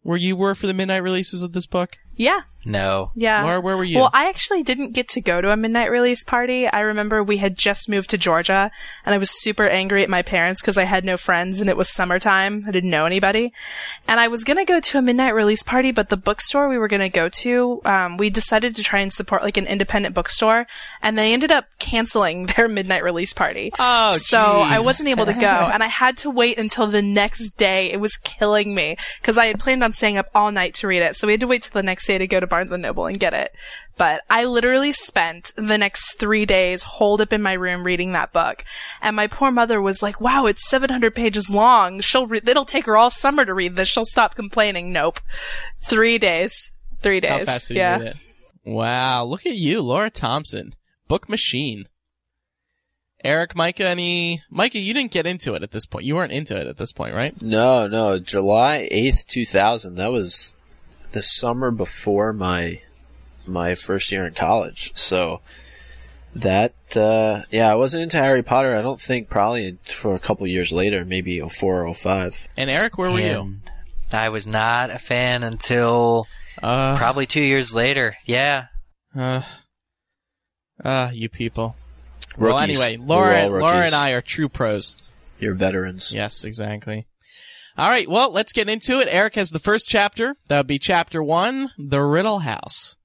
Speaker 1: where you were for the midnight releases of this book?
Speaker 5: Yeah,
Speaker 6: No.
Speaker 5: yeah.
Speaker 1: Laura, where were you?
Speaker 5: Well, I actually didn't get to go to a midnight release party. I remember we had just moved to Georgia and I was super angry at my parents because I had no friends and it was summertime. I didn't know anybody. And I was going to go to a midnight release party, but the bookstore we were going to go to, um, we decided to try and support like an independent bookstore and they ended up canceling their midnight release party.
Speaker 1: oh,
Speaker 5: So
Speaker 1: jeez.
Speaker 5: I wasn't able to go, and I had to wait until the next day. It was killing me because I had planned on staying up all night to read it. So we had to wait till the next day to go to Barnes and Noble and get it. But I literally spent the next three days holed up in my room reading that book, and my poor mother was like, "Wow, it's 700 pages long. She'll read. It'll take her all summer to read this. She'll stop complaining." Nope, three days. Three days.
Speaker 1: How fast did you
Speaker 5: yeah.
Speaker 1: read it? Wow, look at you, Laura Thompson. Book machine. Eric, Micah, any Micah, you didn't get into it at this point. You weren't into it at this point, right?
Speaker 4: No, no, July 8th, 2000. That was the summer before my my first year in college. So that uh yeah, I wasn't into Harry Potter. I don't think probably for a couple years later, maybe 04 or 05.
Speaker 1: And Eric, where were you?
Speaker 6: I was not a fan until
Speaker 1: Uh,
Speaker 6: probably two years later. Yeah.
Speaker 1: uh, uh, you people. Well, anyway,
Speaker 4: We're
Speaker 1: Laura, Laura and I are true pros.
Speaker 4: You're veterans.
Speaker 1: Yes, exactly. All right, well, let's get into it. Eric has the first chapter. That would be chapter one, the Riddle House.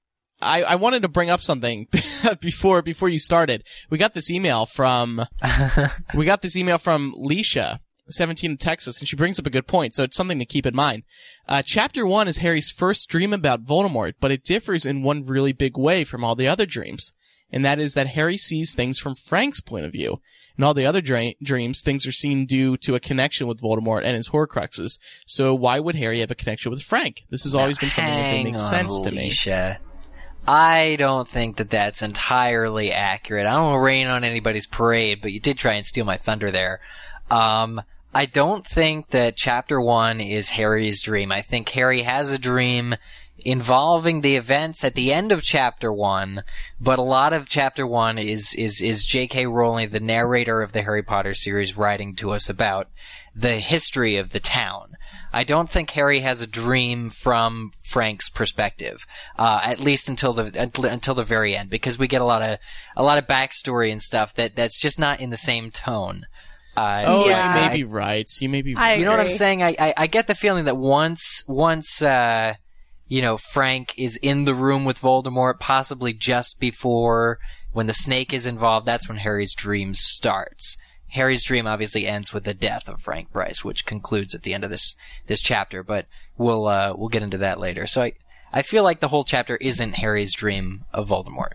Speaker 1: I, I wanted to bring up something before before you started. We got this email from we got this email from Leisha, 17 in Texas, and she brings up a good point. So it's something to keep in mind. Uh, chapter one is Harry's first dream about Voldemort, but it differs in one really big way from all the other dreams, and that is that Harry sees things from Frank's point of view. In all the other dra- dreams, things are seen due to a connection with Voldemort and his Horcruxes. So why would Harry have a connection with Frank? This has always been something that didn't make
Speaker 6: on,
Speaker 1: sense to me.
Speaker 6: Alicia. I don't think that that's entirely accurate. I don't want to rain on anybody's parade, but you did try and steal my thunder there. Um, I don't think that chapter one is Harry's dream. I think Harry has a dream involving the events at the end of chapter one, but a lot of chapter one is, is, is J.K. Rowling, the narrator of the Harry Potter series, writing to us about the history of the town. I don't think Harry has a dream from Frank's perspective, uh, at least until the until, until the very end, because we get a lot of a lot of backstory and stuff that that's just not in the same tone. Uh,
Speaker 1: Oh,
Speaker 6: so
Speaker 5: Yeah.
Speaker 1: you may be right. You may be
Speaker 5: I
Speaker 1: right.
Speaker 6: you know what I'm saying? I, I I get the feeling that once once uh you know Frank is in the room with Voldemort, possibly just before when the snake is involved, that's when Harry's dream starts. Harry's dream obviously ends with the death of Frank Bryce, which concludes at the end of this this chapter. But we'll uh, we'll get into that later. So I I feel like the whole chapter isn't Harry's dream of Voldemort.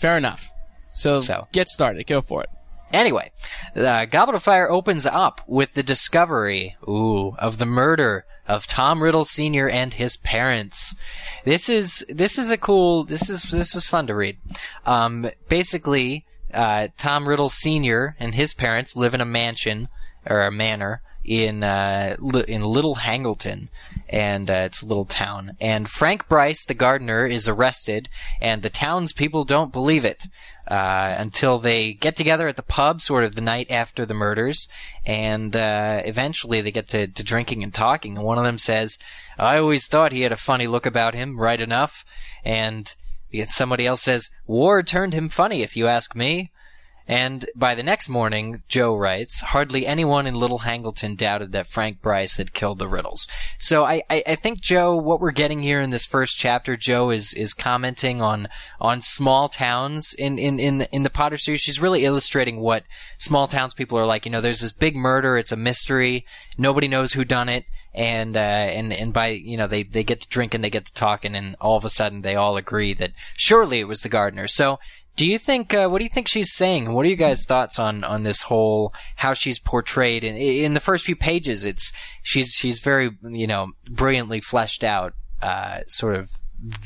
Speaker 1: Fair enough. So,
Speaker 6: So.
Speaker 1: get started. Go for it.
Speaker 6: Anyway, uh, Goblet of Fire opens up with the discovery, ooh, of the murder of Tom Riddle Sr. and his parents. This is this is a cool. This is this was fun to read. Um, basically, uh, Tom Riddle Sr. and his parents live in a mansion or a manor in uh, in Little Hangleton, and uh, it's a little town. And Frank Bryce, the gardener, is arrested, and the townspeople don't believe it uh, until they get together at the pub, sort of the night after the murders, and uh, eventually they get to, to drinking and talking. And one of them says, "I always thought he had a funny look about him, right enough," and somebody else says, "War turned him funny, if you ask me." And by the next morning, Joe writes, hardly anyone in Little Hangleton doubted that Frank Bryce had killed the Riddles. So I, I, I think Joe, what we're getting here in this first chapter, Joe is, is commenting on, on small towns in, in, in, the, in the Potter series. She's really illustrating what small towns people are like. You know, there's this big murder, it's a mystery, nobody knows who done it, and, uh, and, and by, you know, they, they get to drinking, they get to talking, and all of a sudden they all agree that surely it was the gardener. So, do you think? Uh, what do you think she's saying? What are you guys' thoughts on on this whole how she's portrayed in in the first few pages? It's she's she's very you know brilliantly fleshed out, uh, sort of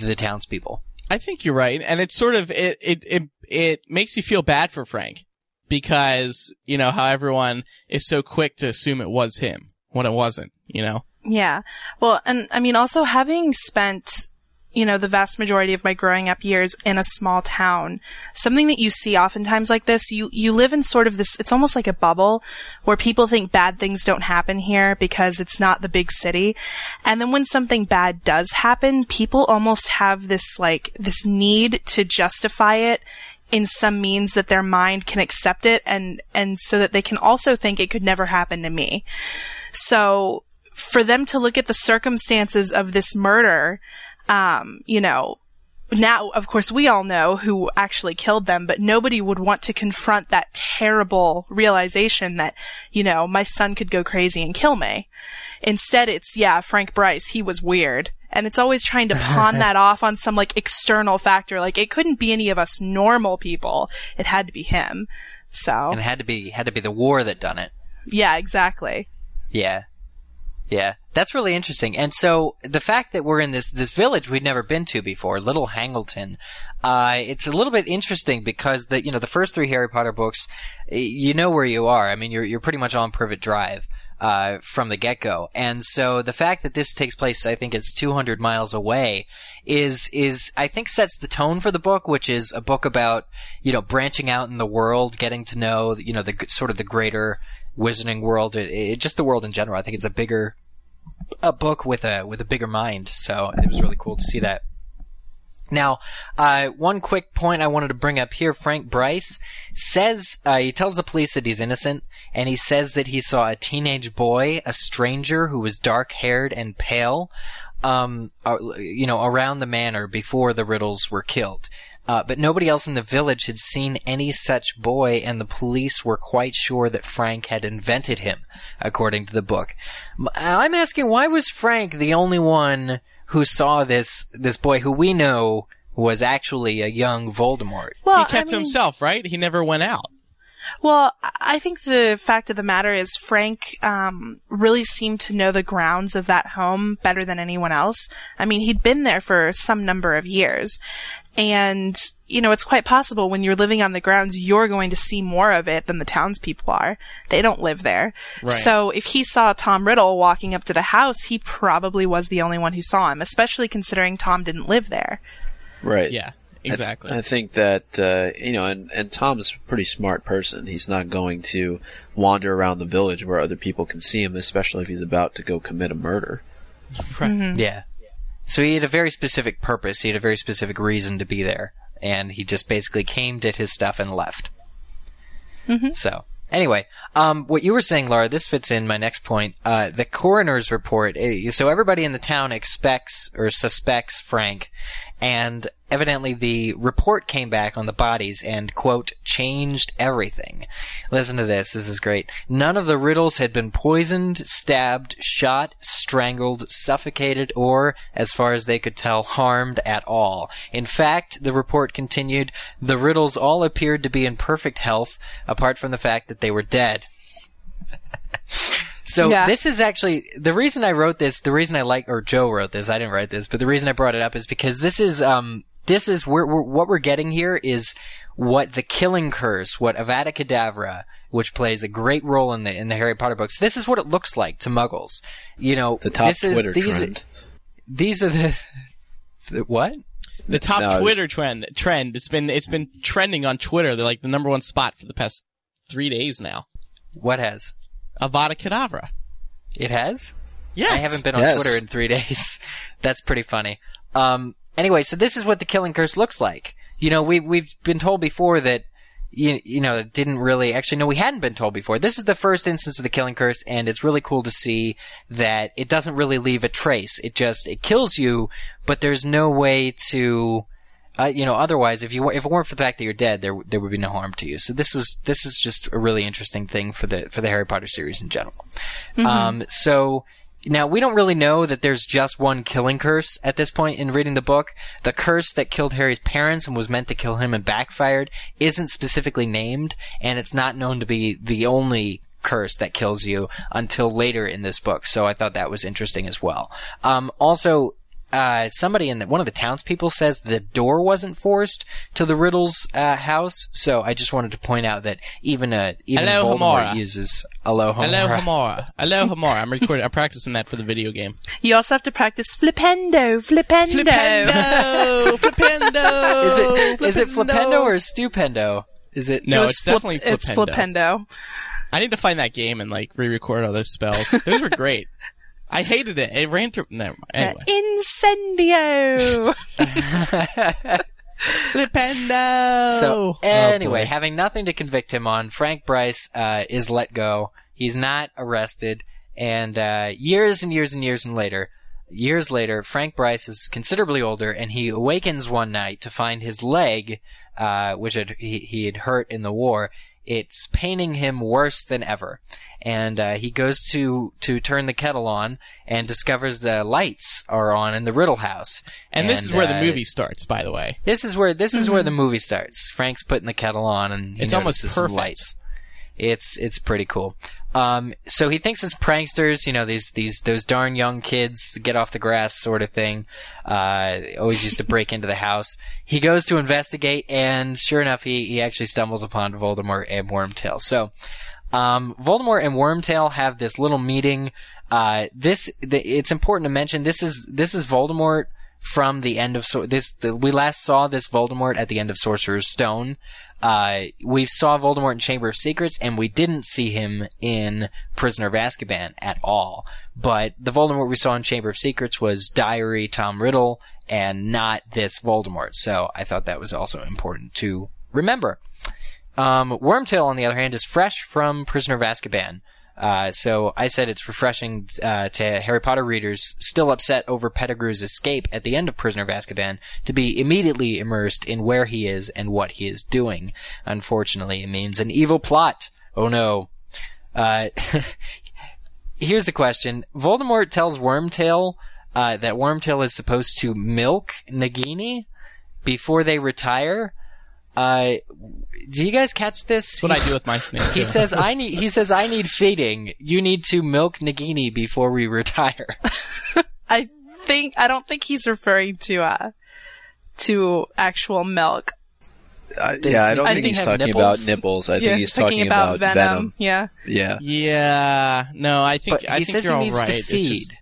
Speaker 6: the townspeople.
Speaker 1: I think you're right, and it's sort of it it it it makes you feel bad for Frank because you know how everyone is so quick to assume it was him when it wasn't. You know,
Speaker 5: Yeah. Well, and I mean, also having spent, you know, the vast majority of my growing up years in a small town, something that you see oftentimes like this, you, you live in sort of this, it's almost like a bubble where people think bad things don't happen here because it's not the big city. And then when something bad does happen, people almost have this like, this need to justify it in some means that their mind can accept it and, and so that they can also think it could never happen to me. So for them to look at the circumstances of this murder, um, you know, now, of course, we all know who actually killed them, but nobody would want to confront that terrible realization that, you know, my son could go crazy and kill me. Instead, it's, yeah, Frank Bryce, he was weird. And it's always trying to pawn that off on some like external factor. Like it couldn't be any of us normal people. It had to be him. So,
Speaker 6: And it had to be had to be the war that done it.
Speaker 5: yeah, exactly.
Speaker 6: Yeah. Yeah. That's really interesting. And so the fact that we're in this, this village we'd never been to before, Little Hangleton, uh, it's a little bit interesting because the, you know, the first three Harry Potter books, you know where you are. I mean, you're, you're pretty much on Privet Drive. Uh, from the get-go. And so the fact that this takes place, I think it's 200 miles away, is, is, I think sets the tone for the book, which is a book about, you know, branching out in the world, getting to know, you know, the, sort of the greater wizarding world, it, it, just the world in general. I think it's a bigger, a book with a with a bigger mind. So it was really cool to see that. Now, uh, one quick point I wanted to bring up here: Frank Bryce says uh, he tells the police that he's innocent, and he says that he saw a teenage boy, a stranger who was dark-haired and pale, um, uh, you know, around the manor before the Riddles were killed. Uh, but nobody else in the village had seen any such boy, and the police were quite sure that Frank had invented him, according to the book. I'm asking, why was Frank the only one who saw this this boy, who we know was actually a young Voldemort?
Speaker 5: Well,
Speaker 1: he kept
Speaker 5: I
Speaker 1: to
Speaker 5: mean-
Speaker 1: himself, right? He never went out.
Speaker 5: Well, I- I think the fact of the matter is Frank um, really seemed to know the grounds of that home better than anyone else. I mean, he'd been there for some number of years. And, you know, it's quite possible when you're living on the grounds, you're going to see more of it than the townspeople are. They don't live there.
Speaker 1: Right.
Speaker 5: So if he saw Tom Riddle walking up to the house, he probably was the only one who saw him, especially considering Tom didn't live there.
Speaker 4: Right.
Speaker 1: Yeah,
Speaker 4: I th-
Speaker 1: exactly.
Speaker 4: I, think that uh, you know, and and Tom's a pretty smart person. He's not going to wander around the village where other people can see him, especially if he's about to go commit a murder.
Speaker 5: Mm-hmm.
Speaker 6: Yeah. So he had a very specific purpose. He had a very specific reason to be there, and he just basically came, did his stuff, and left. So anyway, um, what you were saying, Laura, this fits in my next point. Uh, the coroner's report. eh, So everybody in the town expects or suspects Frank, and evidently the report came back on the bodies and quote changed everything. Listen to this. This is great. None of the riddles had been poisoned, stabbed, shot, strangled, suffocated, or, as far as they could tell, harmed at all. In fact, the report continued, the riddles all appeared to be in perfect health, apart from the fact that they were dead. So
Speaker 5: Yeah.
Speaker 6: this is actually the reason I wrote this. The reason I like, or Joe wrote this. I didn't write this, but the reason I brought it up is because this is um this is where we're, what we're getting here is what the Killing Curse, what Avada Kedavra, which plays a great role in the in the Harry Potter books. This is what it looks like to Muggles. You know,
Speaker 4: The top
Speaker 6: this is,
Speaker 4: Twitter
Speaker 6: these
Speaker 4: trend.
Speaker 6: these are the, the what?
Speaker 1: the top
Speaker 4: No, I was-
Speaker 1: Twitter trend trend. It's been it's been trending on Twitter. They're like the number one spot for the past three days now.
Speaker 6: What has?
Speaker 1: Avada Kedavra.
Speaker 6: It has?
Speaker 1: Yes,
Speaker 6: I haven't been on
Speaker 4: Yes.
Speaker 6: Twitter in three days. That's pretty funny. Um, anyway, so this is what the Killing Curse looks like. You know, we we've been told before that. You, you know, didn't really actually no, we hadn't been told before. This is the first instance of the killing curse, and it's really cool to see that it doesn't really leave a trace. It just it kills you, but there's no way to, uh, you know, otherwise if you if it weren't for the fact that you're dead, there there would be no harm to you. So this was this is just a really interesting thing for the for the Harry Potter series in general. Um, so now we don't really know that there's just one killing curse at this point in reading the book. The curse that killed Harry's parents and was meant to kill him and backfired isn't specifically named, and it's not known to be the only curse that kills you until later in this book. So I thought that was interesting as well. Um, also. Uh, somebody in the, one of the townspeople says the door wasn't forced to the Riddles uh, house, so I just wanted to point out that even a even
Speaker 1: Hello,
Speaker 6: Voldemort
Speaker 1: Hamora.
Speaker 6: uses Hello Hamora.
Speaker 1: Hello, Hamora. Hello, Hamora. I'm recording. I'm practicing that for the video game.
Speaker 5: You also have to practice flipendo, flipendo.
Speaker 1: Flipendo, flipendo.
Speaker 6: Is it is it flipendo or stupendo? Is it
Speaker 1: No,
Speaker 5: It was
Speaker 1: it's
Speaker 5: flip-
Speaker 1: definitely
Speaker 5: It's
Speaker 1: flipendo.
Speaker 5: flipendo.
Speaker 1: I need to find that game and like re-record all those spells. Those were great. I hated it. It ran through. Never mind. Anyway,
Speaker 5: Incendio.
Speaker 1: flipendo.
Speaker 6: So
Speaker 1: Oh,
Speaker 6: anyway,
Speaker 1: boy.
Speaker 6: having nothing to convict him on, Frank Bryce uh, is let go. He's not arrested, and uh, years and years and years and later, years later, Frank Bryce is considerably older, and he awakens one night to find his leg, uh, which had, he, he had hurt in the war. It's paining him worse than ever, and uh, he goes to to turn the kettle on and discovers the lights are on in the Riddle house.
Speaker 1: and this is where the
Speaker 6: uh,
Speaker 1: movie starts, by the way.
Speaker 6: this is where this is where the movie starts. Frank's putting the kettle on, and
Speaker 1: It's almost perfect.
Speaker 6: lights. It's it's pretty cool. Um, so he thinks it's pranksters, you know, these these those darn young kids get off the grass sort of thing. Uh, always used to break into the house. He goes to investigate, and sure enough, he he actually stumbles upon Voldemort and Wormtail. So. Um, Voldemort and Wormtail have this little meeting. Uh, this, the, it's important to mention this is this is Voldemort from the end of this. The, we last saw this Voldemort at the end of Sorcerer's Stone. Uh, we saw Voldemort in Chamber of Secrets, and we didn't see him in Prisoner of Azkaban at all. But the Voldemort we saw in Chamber of Secrets was Diary Tom Riddle, and not this Voldemort. So I thought that was also important to remember. Um, Wormtail, on the other hand, is fresh from Prisoner of Azkaban. Uh, so I said it's refreshing uh, to Harry Potter readers still upset over Pettigrew's escape at the end of Prisoner of Azkaban to be immediately immersed in where he is and what he is doing. Unfortunately, it means an evil plot. Oh no. Uh, here's a question. Voldemort tells Wormtail uh, that Wormtail is supposed to milk Nagini before they retire. Uh, do you guys catch this?
Speaker 1: That's what I do with my snake.
Speaker 6: He says I need. He says I need feeding. You need to milk Nagini before we retire.
Speaker 5: I think I don't think he's referring to uh to actual milk.
Speaker 4: Uh, yeah, I don't
Speaker 5: I
Speaker 4: think
Speaker 5: think
Speaker 4: he's talking
Speaker 6: nipples.
Speaker 4: about nipples. I
Speaker 5: Yeah,
Speaker 4: think he's talking about, venom.
Speaker 5: Yeah.
Speaker 4: Yeah.
Speaker 1: Yeah, no, I think
Speaker 6: But
Speaker 1: I
Speaker 6: he
Speaker 1: think
Speaker 6: says
Speaker 1: you're
Speaker 6: he
Speaker 1: all
Speaker 6: needs
Speaker 1: right.
Speaker 6: to
Speaker 1: It's
Speaker 6: feed.
Speaker 1: just-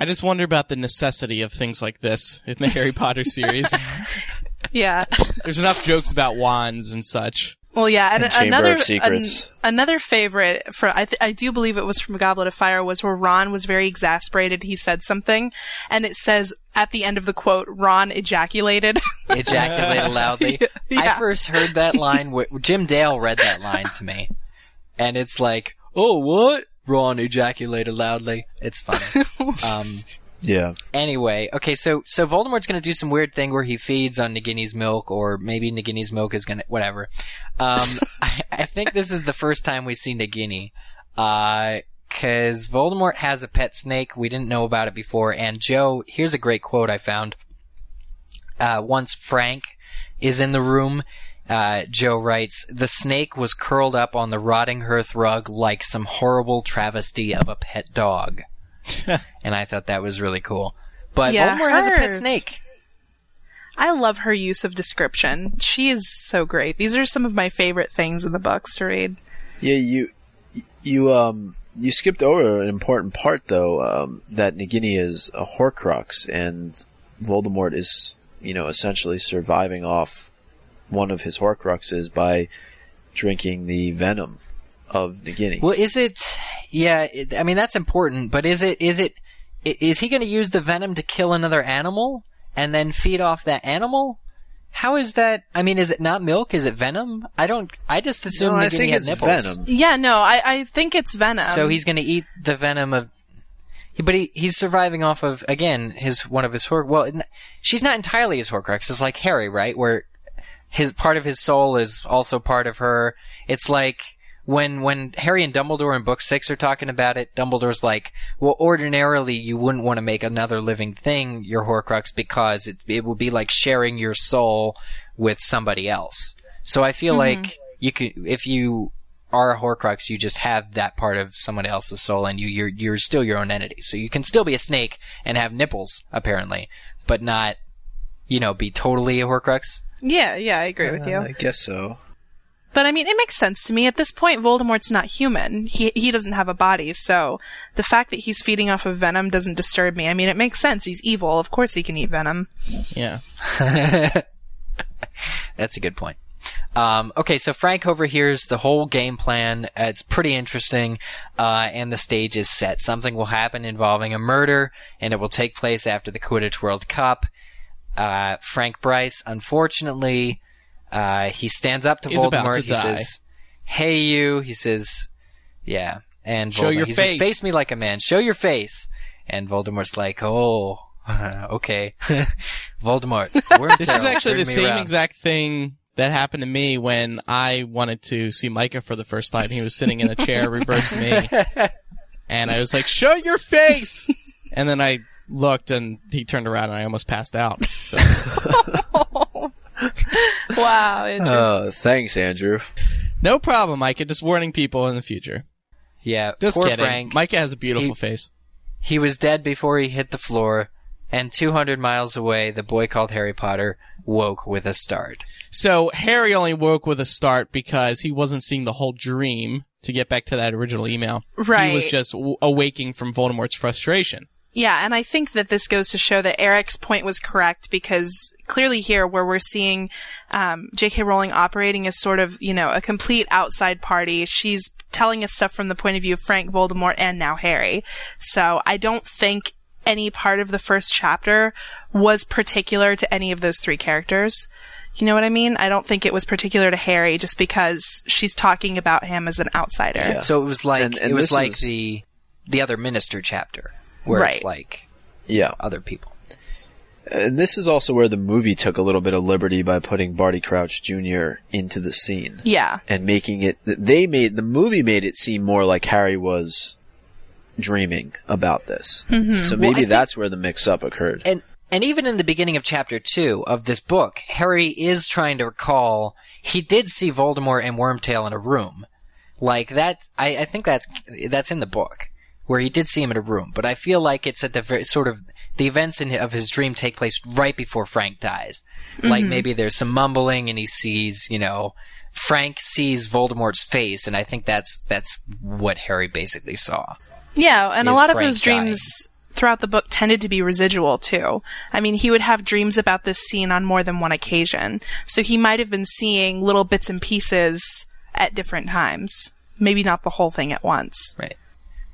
Speaker 1: I just wonder about the necessity of things like this in the Harry Potter series.
Speaker 5: Yeah.
Speaker 1: There's enough jokes about wands and such.
Speaker 5: Well, yeah, and,
Speaker 4: And
Speaker 5: another
Speaker 4: of Secrets.
Speaker 5: an- another favorite for I, th- I do believe it was from Goblet of Fire was where Ron was very exasperated. He said something, and it says at the end of the quote, Ron ejaculated.
Speaker 6: Ejaculated loudly. I
Speaker 5: Yeah.
Speaker 6: first heard that line. Wh- Jim Dale read that line to me, and it's like, "Oh, what?" Ron ejaculated loudly. It's funny. um,
Speaker 4: Yeah.
Speaker 6: Anyway, okay, so so Voldemort's gonna do some weird thing where he feeds on Nagini's milk, or maybe Nagini's milk is gonna whatever. Um, I, I think this is the first time we see Nagini, because Voldemort has a pet snake. We didn't know about it before, and Joe, here's a great quote I found. Uh, once Frank is in the room, uh, Joe writes, "The snake was curled up on the rotting hearth rug like some horrible travesty of a pet dog." and I thought that was really cool. But
Speaker 5: Yeah,
Speaker 6: Voldemort has a pet snake.
Speaker 5: I love her use of description. She is so great. These are some of my favorite things in the books to read.
Speaker 4: Yeah, you you um you skipped over an important part though, um, that Nagini is a Horcrux and Voldemort is, you know, essentially surviving off one of his Horcruxes by drinking the venom of Nagini.
Speaker 6: Well, is it? Yeah, it, I mean that's important. But is it? Is it? Is he going to use the venom to kill another animal and then feed off that animal? How is that? I mean, is it not milk? Is it venom? I don't. I just assume
Speaker 4: no, I
Speaker 6: Nagini
Speaker 4: think
Speaker 6: had
Speaker 4: it's
Speaker 6: nipples.
Speaker 4: venom.
Speaker 5: Yeah, no, I, I think it's venom.
Speaker 6: So he's going to eat the venom of. But he, he's surviving off of again his one of his hor. Well, n- she's not entirely his Horcrux. It's like Harry, right? Where his part of his soul is also part of her. It's like when when Harry and Dumbledore in Book Six are talking about it. Dumbledore's like, well, ordinarily you wouldn't want to make another living thing your Horcrux because it it would be like sharing your soul with somebody else. So I feel mm-hmm. like you could if you are a Horcrux, you just have that part of someone else's soul, and you you're you're still your own entity. So you can still be a snake and have nipples, apparently, but not, you know, be totally a Horcrux.
Speaker 5: yeah, yeah, I agree with you.
Speaker 4: I guess so.
Speaker 5: But I mean, it makes sense to me. At this point, Voldemort's not human. He he doesn't have a body, so the fact that he's feeding off of venom doesn't disturb me. I mean, it makes sense. He's evil. Of course, he can eat venom.
Speaker 1: Yeah.
Speaker 6: That's a good point. Um, okay, so Frank overhears the whole game plan. It's pretty interesting, uh, and the stage is set. Something will happen involving a murder, and it will take place after the Quidditch World Cup. Uh, Frank Bryce, unfortunately, uh, he stands up to
Speaker 1: He's
Speaker 6: Voldemort.
Speaker 1: to
Speaker 6: he
Speaker 1: die.
Speaker 6: says, "Hey, you." He says, "Yeah," and
Speaker 1: Show
Speaker 6: Voldemort,
Speaker 1: your
Speaker 6: he
Speaker 1: face.
Speaker 6: says, "Face me like a man. Show your face." And Voldemort's like, "Oh." okay, Voldemort.
Speaker 1: This is actually the same
Speaker 6: around.
Speaker 1: exact thing that happened to me when I wanted to see Micah for the first time. He was sitting in a chair reversed me. And I was like, show your face! And then I looked and he turned around and I almost passed out. So,
Speaker 5: Wow, Andrew.
Speaker 4: Uh, thanks, Andrew.
Speaker 1: no problem, Micah. Just warning people in the future.
Speaker 6: Yeah,
Speaker 1: Just
Speaker 6: poor
Speaker 1: kidding.
Speaker 6: Frank.
Speaker 1: Micah has a beautiful
Speaker 6: He-
Speaker 1: face.
Speaker 6: He was dead before he hit the floor, and 200 miles away, the boy called Harry Potter woke with a start.
Speaker 1: So Harry only woke with a start because he wasn't seeing the whole dream to get back to that original email.
Speaker 5: Right.
Speaker 1: He was just w- awaking from Voldemort's frustration.
Speaker 5: Yeah, and I think that this goes to show that Eric's point was correct because clearly here, where we're seeing um, J.K. Rowling operating as sort of, you know, a complete outside party, she's telling us stuff from the point of view of Frank Voldemort and now Harry. So I don't think any part of the first chapter was particular to any of those three characters. You know what I mean? I don't think it was particular to Harry just because she's talking about him as an outsider.
Speaker 4: Yeah.
Speaker 6: So it was like
Speaker 4: And- and
Speaker 6: it was like
Speaker 4: is-
Speaker 6: the the other minister chapter where it's
Speaker 5: Right.
Speaker 6: like
Speaker 4: Yeah.
Speaker 6: other people.
Speaker 4: And this is also where the movie took a little bit of liberty by putting Barty Crouch Jr. into the scene
Speaker 5: Yeah.
Speaker 4: and making it. They made the movie made it seem more like Harry was dreaming about this.
Speaker 5: Mm-hmm.
Speaker 4: So
Speaker 6: Well, I
Speaker 4: maybe
Speaker 6: think-
Speaker 4: that's where the mix-up occurred.
Speaker 6: And and even in the beginning of chapter two of this book, Harry is trying to recall he did see Voldemort and Wormtail in a room. Like that I, I think that's that's in the book. Where he did see him in a room, but I feel like it's at the very sort of the events in, of his dream take place right before Frank dies. Like mm-hmm. maybe there's some mumbling and he sees, you know, Frank sees Voldemort's face, and I think that's that's what Harry basically saw.
Speaker 5: Yeah, and a lot of
Speaker 6: Frank
Speaker 5: those dreams throughout the book tended to be residual too. I mean, he would have dreams about this scene on more than one occasion. So he might have been seeing little bits and pieces at different times. Maybe not the whole thing at once.
Speaker 6: Right.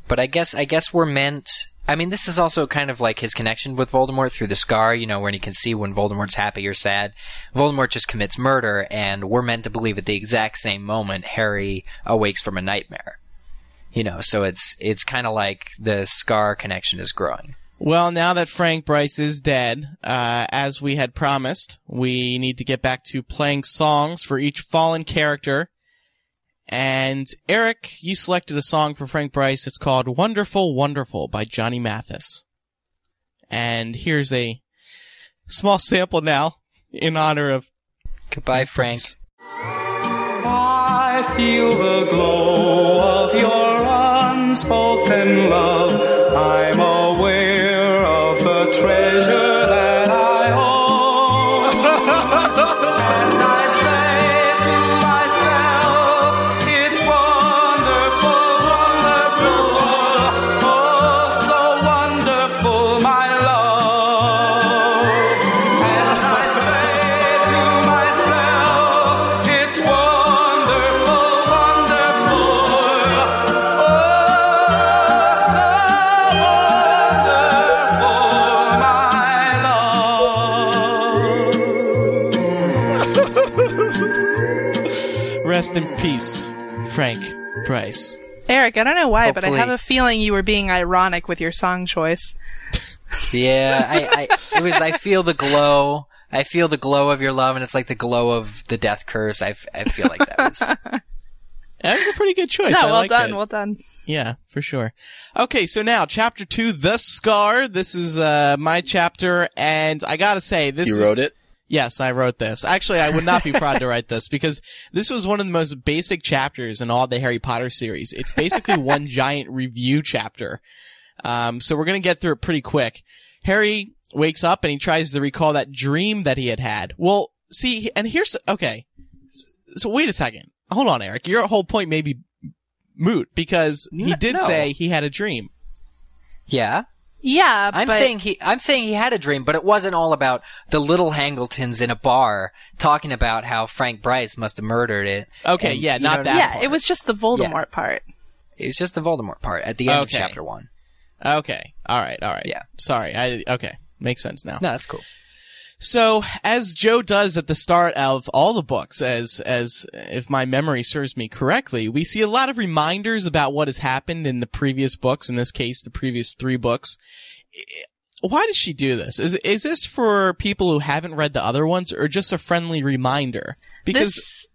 Speaker 6: But I guess I guess we're meant. I mean, this is also kind of like his connection with Voldemort through the scar. You know, when he can see when Voldemort's happy or sad. Voldemort just commits murder, and we're meant to believe at the exact same moment Harry awakes from a nightmare. You know, so it's it's kind of like the scar connection is growing.
Speaker 1: Well, now that Frank Bryce is dead, uh, as we had promised, we need to get back to playing songs for each fallen character. And Eric, you selected a song for Frank Bryce. It's called Wonderful, Wonderful by Johnny Mathis. And here's a small sample now in honor of
Speaker 6: Goodbye, Frank.
Speaker 7: I feel the glow of your unspoken love. I'm aware of the treasure
Speaker 1: Rest in Peace, Frank Bryce.
Speaker 5: Eric, I don't know why, but I have a feeling you were being ironic with your song choice.
Speaker 6: Yeah, I, I it was. I feel the glow. I feel the glow of your love, and it's like the glow of the death curse. I, I feel like that was.
Speaker 1: That was a pretty good choice.
Speaker 5: no,
Speaker 1: I
Speaker 5: well done,
Speaker 1: it.
Speaker 5: well done.
Speaker 1: Yeah, for sure. Okay, so now chapter two, The Scar. This is uh my chapter, and I gotta say, this
Speaker 4: You
Speaker 1: is-
Speaker 4: wrote it.
Speaker 1: Yes, I wrote this. Actually, I would not be proud to write this because this was one of the most basic chapters in all the Harry Potter series. It's basically one giant review chapter. Um, so we're gonna get through it pretty quick. Harry wakes up and he tries to recall that dream that he had had. Well, see, and here's, okay. So wait a second. Hold on, Eric. Your whole point may be moot because he did
Speaker 6: no.
Speaker 1: say he had a dream.
Speaker 6: Yeah,
Speaker 5: Yeah,
Speaker 6: I'm
Speaker 5: but
Speaker 6: saying he. I'm saying he had a dream, but it wasn't all about the little Hangletons in a bar talking about how Frank Bryce must have murdered it.
Speaker 1: Okay,
Speaker 6: And,
Speaker 1: yeah, not that
Speaker 5: yeah,
Speaker 1: part.
Speaker 5: it was just the Voldemort part.
Speaker 6: It was just the Voldemort part at the end
Speaker 1: Okay.
Speaker 6: of chapter one.
Speaker 1: Okay. All right. All right.
Speaker 6: Yeah.
Speaker 1: Sorry. I, okay. Makes sense now.
Speaker 6: No, that's cool.
Speaker 1: So, as Joe does at the start of all the books, as, as, if my memory serves me correctly, we see a lot of reminders about what has happened in the previous books, in this case, the previous three books. Why does she do this? Is, is this for people who haven't read the other ones, or just a friendly reminder? Because
Speaker 5: this,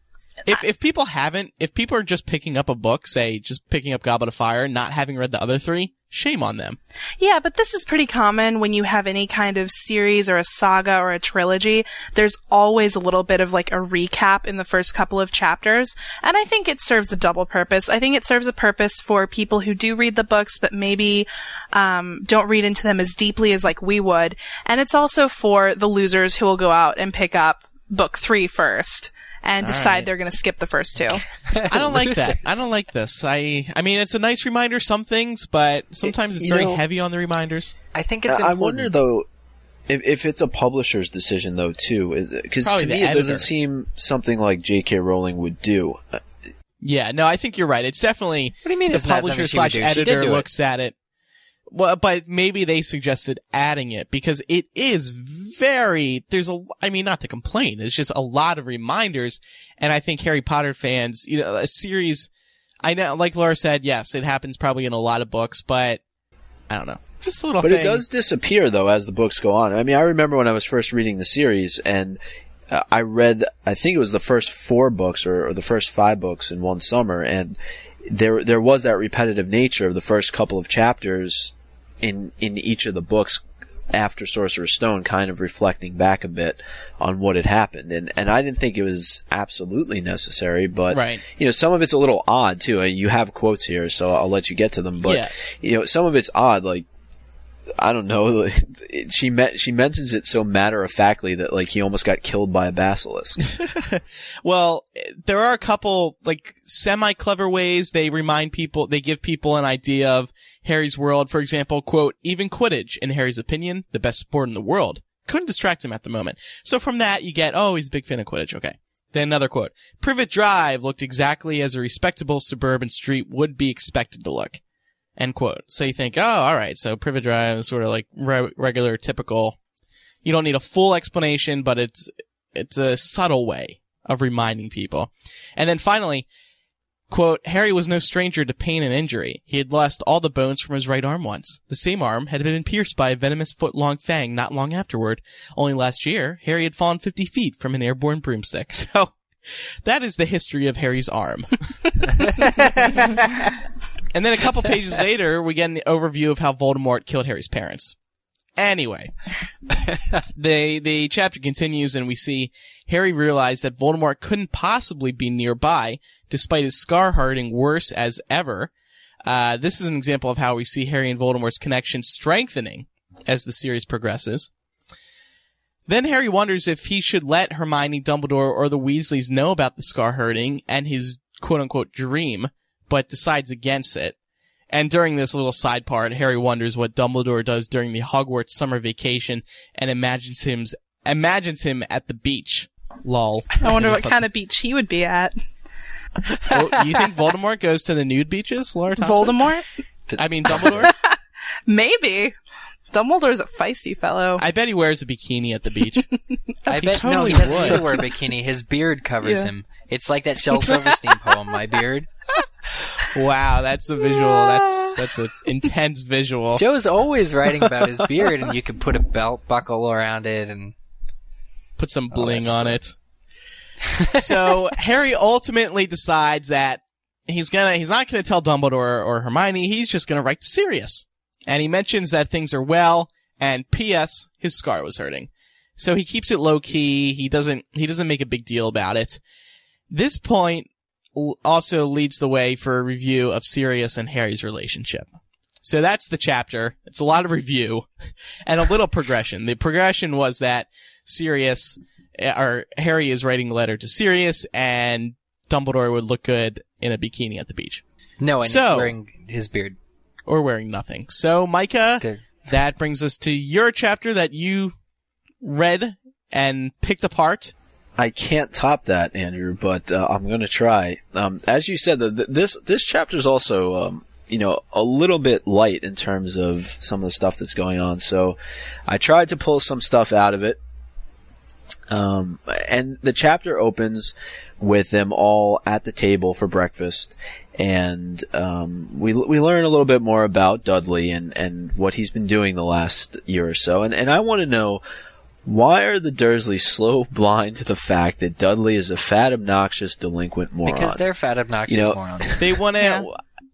Speaker 1: if, if people haven't, if people are just picking up a book, say, just picking up Goblet of Fire, not having read the other three, shame on them.
Speaker 5: yeah, but this is pretty common when you have any kind of series or a saga or a trilogy. There's always a little bit of like a recap in the first couple of chapters, and I think it serves a double purpose. I think it serves a purpose for people who do read the books, but maybe um, don't read into them as deeply as like we would, and it's also for the losers who will go out and pick up book three first and
Speaker 1: All
Speaker 5: decide
Speaker 1: right.
Speaker 5: they're going to skip the first two.
Speaker 1: I don't like that. I don't like this. I I mean, it's a nice reminder some things, but sometimes it's very
Speaker 4: know-
Speaker 1: heavy on the reminders.
Speaker 6: I think it's.
Speaker 4: I
Speaker 6: important.
Speaker 4: wonder though if, if it's a publisher's decision though too, because to
Speaker 1: the
Speaker 4: me it doesn't seem something like J.K. Rowling would do. Uh,
Speaker 1: Yeah, no, I think you're right. It's definitely
Speaker 6: What do you mean?
Speaker 1: the
Speaker 6: it's not something
Speaker 1: publisher
Speaker 6: she
Speaker 1: slash
Speaker 6: do? She did
Speaker 1: editor
Speaker 6: do it.
Speaker 1: looks at it. Well, but maybe they suggested adding it because it is very, there's a, I mean, not to complain, it's just a lot of reminders. And I think Harry Potter fans, you know, a series, I know, like Laura said, yes, it happens probably in a lot of books, but I don't know. Just a little
Speaker 4: But
Speaker 1: thing.
Speaker 4: it does disappear though as the books go on. I mean, I remember when I was first reading the series and uh, I read, I think it was the first four books or, or the first five books in one summer, and there there was that repetitive nature of the first couple of chapters in in each of the books after Sorcerer's Stone, kind of reflecting back a bit on what had happened, and and I didn't think it was absolutely necessary, but
Speaker 1: Right.
Speaker 4: you know, some of it's a little odd too. Uh, You have quotes here, so I'll let you get to them, but
Speaker 1: Yeah.
Speaker 4: you know, some of it's odd, like. I don't know. it- She met, she mentions it so matter of factly that like he almost got killed by a basilisk.
Speaker 1: Well, there are a couple like semi clever ways they remind people, they give people an idea of Harry's world. For example, quote, even Quidditch, in Harry's opinion, the best sport in the world. Couldn't distract him at the moment. So from that, you get, oh, he's a big fan of Quidditch. Okay. Then another quote. Privet Drive looked exactly as a respectable suburban street would be expected to look. End quote. So you think, oh, alright, so Privet Drive is sort of like re- regular, typical. You don't need a full explanation, but it's, it's a subtle way of reminding people. And then finally, quote, Harry was no stranger to pain and injury. He had lost all the bones from his right arm once. The same arm had been pierced by a venomous foot-long fang not long afterward. Only last year, Harry had fallen 50 feet from an airborne broomstick. So, that is the history of Harry's arm. and then a couple pages later, we get an overview of how Voldemort killed Harry's parents. Anyway, the the chapter continues and we see Harry realize that Voldemort couldn't possibly be nearby, despite his scar hardening worse as ever. Uh, this is an example of how we see Harry and Voldemort's connection strengthening as the series progresses. Then Harry wonders if he should let Hermione, Dumbledore, or the Weasleys know about the scar hurting and his quote unquote dream, but decides against it. And during this little side part, Harry wonders what Dumbledore does during the Hogwarts summer vacation and imagines him imagines him at the beach. Lol.
Speaker 5: I wonder what kind of beach he would be at.
Speaker 1: Oh, you think Voldemort goes to the nude beaches, Laura Thompson?
Speaker 5: Voldemort?
Speaker 1: I mean Dumbledore.
Speaker 5: Maybe. Dumbledore's a feisty fellow.
Speaker 1: I bet he wears a bikini at the beach.
Speaker 6: I
Speaker 1: He
Speaker 6: bet
Speaker 1: totally
Speaker 6: no, he doesn't
Speaker 1: would.
Speaker 6: need to wear a bikini. His beard covers
Speaker 5: Yeah.
Speaker 6: him. It's like that Shel Silverstein poem, "My Beard."
Speaker 1: wow, that's a visual. That's that's an intense visual.
Speaker 6: Joe's always writing about his beard, and you could put a belt buckle around it, and
Speaker 1: Put some oh, bling
Speaker 6: that's
Speaker 1: on it. so Harry ultimately decides that he's gonna he's not gonna tell Dumbledore or Hermione. He's just gonna write to Sirius, and he mentions that things are well. And P.S. His scar was hurting, so he keeps it low key. He doesn't he doesn't make a big deal about it. This point also leads the way for a review of Sirius and Harry's relationship. So that's the chapter. It's a lot of review and a little progression. The progression was that Sirius uh, or Harry is writing a letter to Sirius and Dumbledore would look good in a bikini at the beach
Speaker 6: no, and
Speaker 1: So-
Speaker 6: wearing his beard.
Speaker 1: Or wearing nothing. So Micah,
Speaker 6: There-
Speaker 1: that brings us to your chapter that you read and picked apart.
Speaker 4: I can't top that, Andrew, but uh, I'm going to try. Um, as you said, the, the, this this chapter is also, um, you know, a little bit light in terms of some of the stuff that's going on. So, I tried to pull some stuff out of it. Um, and the chapter opens with them all at the table for breakfast, and um, we we learn a little bit more about Dudley and and what he's been doing the last year or so. And and I want to know why are the Dursleys so blind to the fact that Dudley is a fat, obnoxious, delinquent moron?
Speaker 6: Because they're fat, obnoxious
Speaker 4: You know-
Speaker 6: morons.
Speaker 1: They want to.
Speaker 5: Yeah.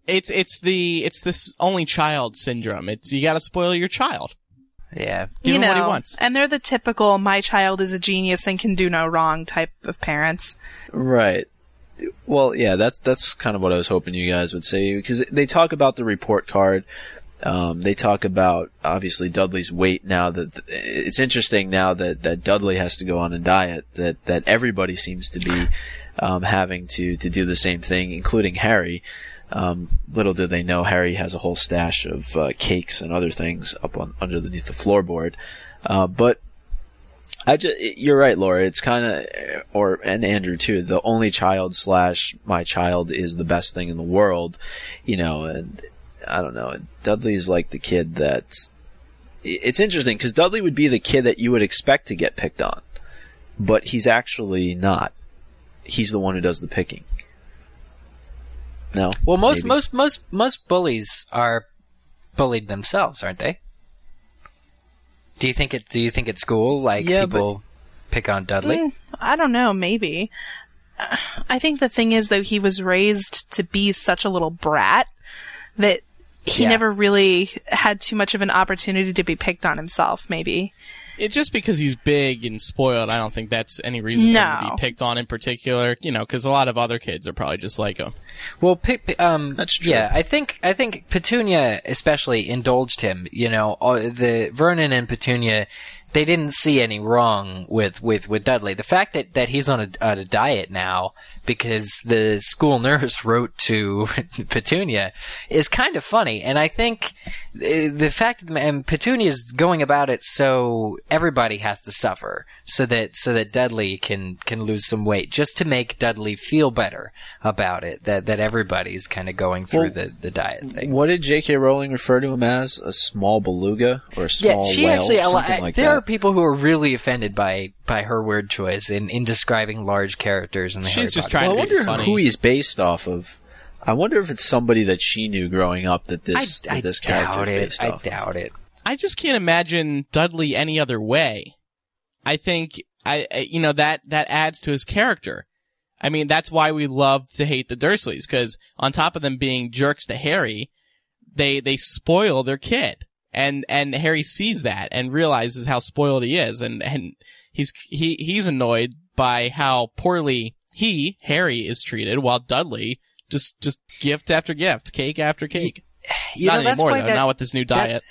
Speaker 1: It's it's the it's this only child syndrome. It's you got to spoil your child.
Speaker 6: Yeah.
Speaker 1: Give
Speaker 5: you
Speaker 1: him
Speaker 5: know,
Speaker 1: what he wants.
Speaker 5: and they're the typical "my child is a genius and can do no wrong" type of parents.
Speaker 4: Right. Well, yeah, that's that's kind of what I was hoping you guys would say because they talk about the report card, Um, they talk about obviously Dudley's weight now that it's interesting now that, that Dudley has to go on a diet that, that everybody seems to be um, having to, to do the same thing, including Harry. Um, little do they know Harry has a whole stash of uh, cakes and other things up on underneath the floorboard. Uh, but I just, you're right, Laura. It's kind of, or and Andrew too. The only child slash my child is the best thing in the world, you know. And I don't know. Dudley's like the kid that. It's interesting because Dudley would be the kid that you would expect to get picked on, but he's actually not. He's the one who does the picking. No.
Speaker 6: Well, most
Speaker 4: Maybe.
Speaker 6: most most most bullies are bullied themselves, aren't they? Do you think it? Do you think at school, like
Speaker 4: Yeah,
Speaker 6: people pick on Dudley?
Speaker 5: Mm, I don't know, maybe. I think the thing is, though, he was raised to be such a little brat that he
Speaker 6: Yeah.
Speaker 5: never really had too much of an opportunity to be picked on himself, maybe.
Speaker 1: It just because he's big and spoiled, I don't think that's any reason for him to be picked on in particular. You know, because a lot of other kids are probably just like him.
Speaker 6: Well, pi- pi- um,
Speaker 4: That's true.
Speaker 6: Yeah, I think I think Petunia especially indulged him. You know, all, the Vernon and Petunia, they didn't see any wrong with, with, with Dudley. The fact that, that he's on a, on a diet now because the school nurse wrote to Petunia is kind of funny, and I think uh, the fact that and Petunia's going about it so everybody has to suffer, so that so that Dudley can can lose some weight, just to make Dudley feel better about it. That that everybody's kind of going through
Speaker 4: Well,
Speaker 6: the, the diet thing.
Speaker 4: What did J.K. Rowling refer to him as? A small beluga or a small
Speaker 6: yeah, she
Speaker 4: whale?
Speaker 6: actually.
Speaker 4: something like
Speaker 6: there
Speaker 4: that.
Speaker 6: are people who are really offended by by her word choice in, in describing large characters in the
Speaker 1: She's
Speaker 6: Harry
Speaker 1: just
Speaker 6: Potter
Speaker 1: trying
Speaker 4: Well, I
Speaker 1: to be
Speaker 4: wonder
Speaker 1: funny.
Speaker 4: who he's based off of. I wonder if it's somebody that she knew growing up that this
Speaker 6: I, I
Speaker 4: that this character
Speaker 6: doubt
Speaker 4: is
Speaker 6: it.
Speaker 4: based
Speaker 6: I
Speaker 4: off.
Speaker 6: doubt it.
Speaker 1: I just can't imagine Dudley any other way. I think I, I- you know, that, that adds to his character. I mean, that's why we love to hate the Dursleys, because on top of them being jerks to Harry, they, they spoil their kid. And, and Harry sees that and realizes how spoiled he is. And, and he's, he, he's annoyed by how poorly he, Harry, is treated while Dudley just, just gift after gift, cake after cake.
Speaker 6: You
Speaker 1: not
Speaker 6: know,
Speaker 1: anymore though,
Speaker 6: that-
Speaker 1: not with this new
Speaker 6: that-
Speaker 1: diet.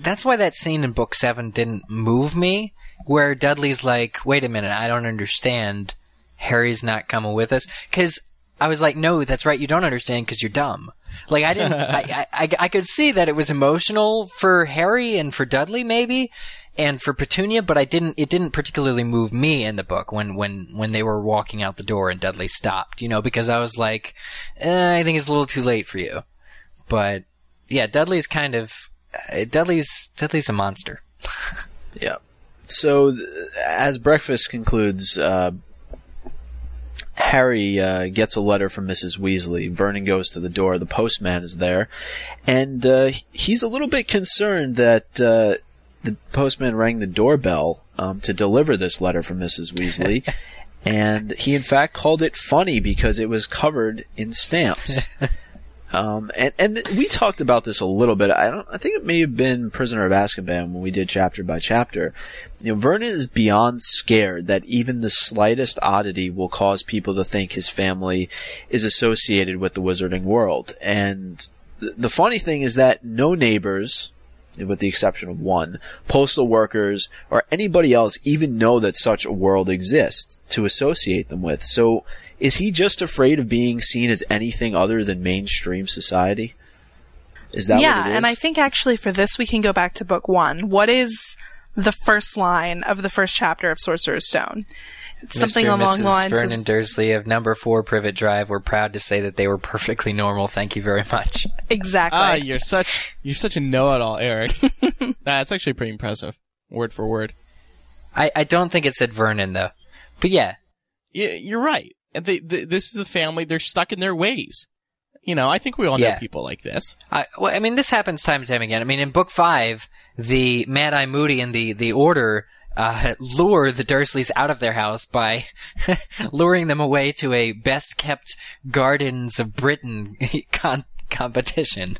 Speaker 6: that's why that scene in book seven didn't move me where dudley's like wait a minute i don't understand harry's not coming with us because i was like no that's right you don't understand because you're dumb like i didn't I, I, I, could see that it was emotional for harry and for dudley maybe and for petunia but i didn't it didn't particularly move me in the book when when when they were walking out the door and dudley stopped you know because i was like eh, i think it's a little too late for you but yeah dudley's kind of uh, Dudley's Dudley's a monster.
Speaker 4: Yeah. So th- as breakfast concludes, uh, Harry uh, gets a letter from Mrs. Weasley. Vernon goes to the door. The postman is there, and uh, he's a little bit concerned that uh, the postman rang the doorbell um, to deliver this letter from Mrs. Weasley. And he, in fact, called it funny because it was covered in stamps. Um, and and we talked about this a little bit. I don't. I think it may have been Prisoner of Azkaban when we did chapter by chapter. You know, Vernon is beyond scared that even the slightest oddity will cause people to think his family is associated with the wizarding world. And th- the funny thing is that no neighbors, with the exception of one, postal workers, or anybody else even know that such a world exists to associate them with. So is he just afraid of being seen as anything other than mainstream society? Is that
Speaker 5: yeah,
Speaker 4: what it is?
Speaker 5: and I think actually for this we can go back to book one. What is the first line of the first chapter of Sorcerer's Stone? It's something
Speaker 6: Mr. and
Speaker 5: along
Speaker 6: Mrs.
Speaker 5: the lines
Speaker 6: Vernon
Speaker 5: of
Speaker 6: Dursley of number four Privet Drive were proud to say that they were perfectly normal. Thank you very much.
Speaker 5: exactly.
Speaker 1: Ah, you're such you're such a know-it-all, Eric. That's actually pretty impressive, word for word.
Speaker 6: I, I don't think it said Vernon though, but yeah,
Speaker 1: Yeah, you're right. They, they, this is a family; they're stuck in their ways. You know, I think we all
Speaker 6: Yeah.
Speaker 1: know people like this.
Speaker 6: I, well, I mean, this happens time and time again. I mean, in book five, the Mad Eye Moody and the, the Order, uh, lure the Dursleys out of their house by luring them away to a best kept Gardens of Britain con- competition.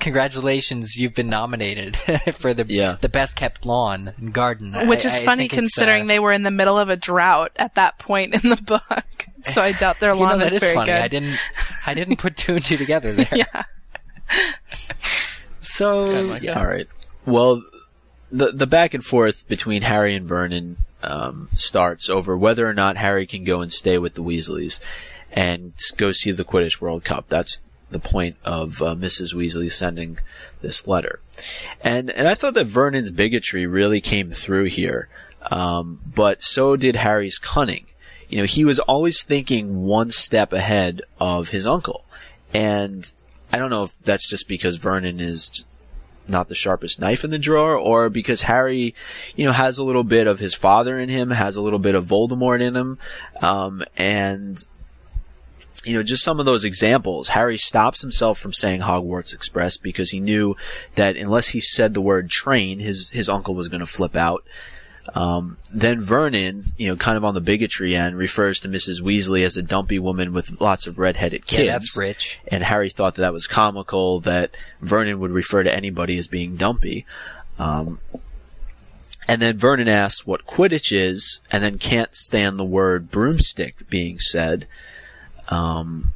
Speaker 6: Congratulations, you've been nominated for the
Speaker 4: Yeah.
Speaker 6: the best kept lawn and garden.
Speaker 5: Which
Speaker 6: I-
Speaker 5: is
Speaker 6: I
Speaker 5: funny considering
Speaker 6: uh,
Speaker 5: they were in the middle of a drought at that point in the book. So I doubt their
Speaker 6: you know,
Speaker 5: lawn
Speaker 6: that
Speaker 5: looked
Speaker 6: is
Speaker 5: very
Speaker 6: funny.
Speaker 5: good.
Speaker 6: I didn't I didn't put two and two together there.
Speaker 5: yeah.
Speaker 6: So
Speaker 1: like
Speaker 6: yeah.
Speaker 4: All right. Well, the the back and forth between Harry and Vernon um, starts over whether or not Harry can go and stay with the Weasleys and go see the Quidditch World Cup. That's the point of uh, Mrs. Weasley sending this letter. And and I thought that Vernon's bigotry really came through here, um, but so did Harry's cunning. You know, he was always thinking one step ahead of his uncle, and I don't know if that's just because Vernon is not the sharpest knife in the drawer, or because Harry, you know, has a little bit of his father in him, has a little bit of Voldemort in him, um, and you know, just some of those examples. Harry stops himself from saying Hogwarts Express because he knew that unless he said the word train, his his uncle was going to flip out. Um, then Vernon, you know, kind of on the bigotry end, refers to Mrs. Weasley as a dumpy woman with lots of redheaded kids.
Speaker 6: Yeah, that's rich.
Speaker 4: And Harry thought that that was comical that Vernon would refer to anybody as being dumpy. Um, and then Vernon asks what Quidditch is, and then can't stand the word broomstick being said. Um,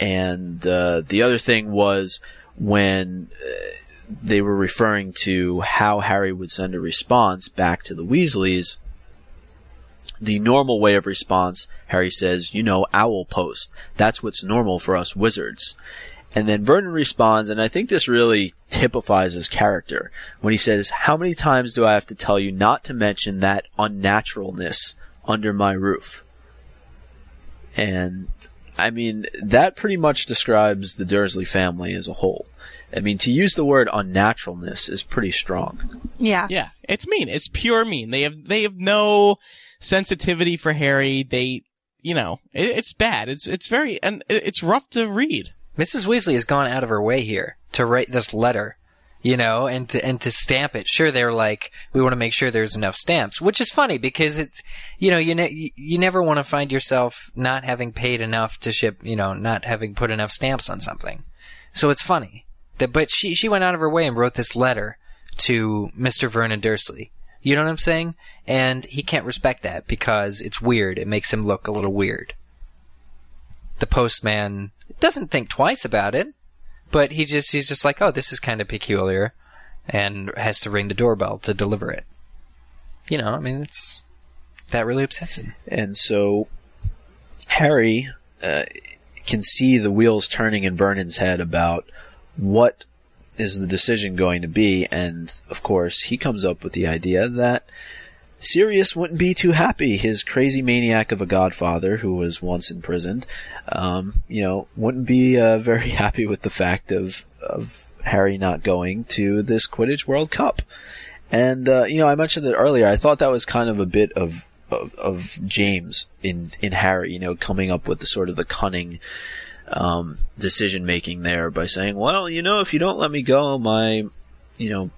Speaker 4: and uh, the other thing was when uh, they were referring to how Harry would send a response back to the Weasleys. The normal way of response, Harry says, you know, owl post. That's what's normal for us wizards. And then Vernon responds, and I think this really typifies his character when he says, How many times do I have to tell you not to mention that unnaturalness under my roof? And I mean, that pretty much describes the Dursley family as a whole. I mean, to use the word unnaturalness is pretty strong.
Speaker 5: Yeah.
Speaker 1: Yeah, it's mean. It's pure mean. They have they have no sensitivity for Harry. They, you know, it, it's bad. It's it's very and it's rough to read.
Speaker 6: Mrs. Weasley has gone out of her way here to write this letter, you know, and to, and to stamp it. Sure, they're like, we want to make sure there's enough stamps, which is funny because it's, you know, you ne- you never want to find yourself not having paid enough to ship, you know, not having put enough stamps on something. So it's funny that, but she she went out of her way and wrote this letter to Mr. Vernon Dursley. You know what I'm saying? And he can't respect that because it's weird. It makes him look a little weird. The postman doesn't think twice about it, but he just he's just like, oh, this is kind of peculiar, and has to ring the doorbell to deliver it. You know, I mean, it's that really upsets him.
Speaker 4: And so Harry uh, can see the wheels turning in Vernon's head about what is the decision going to be, and of course he comes up with the idea that Sirius wouldn't be too happy. His crazy maniac of a godfather, who was once imprisoned, um, you know, wouldn't be uh, very happy with the fact of of Harry not going to this Quidditch World Cup. And uh, you know, I mentioned it earlier. I thought that was kind of a bit of of, of James in in Harry. You know, coming up with the sort of the cunning um, decision making there by saying, "Well, you know, if you don't let me go, my you know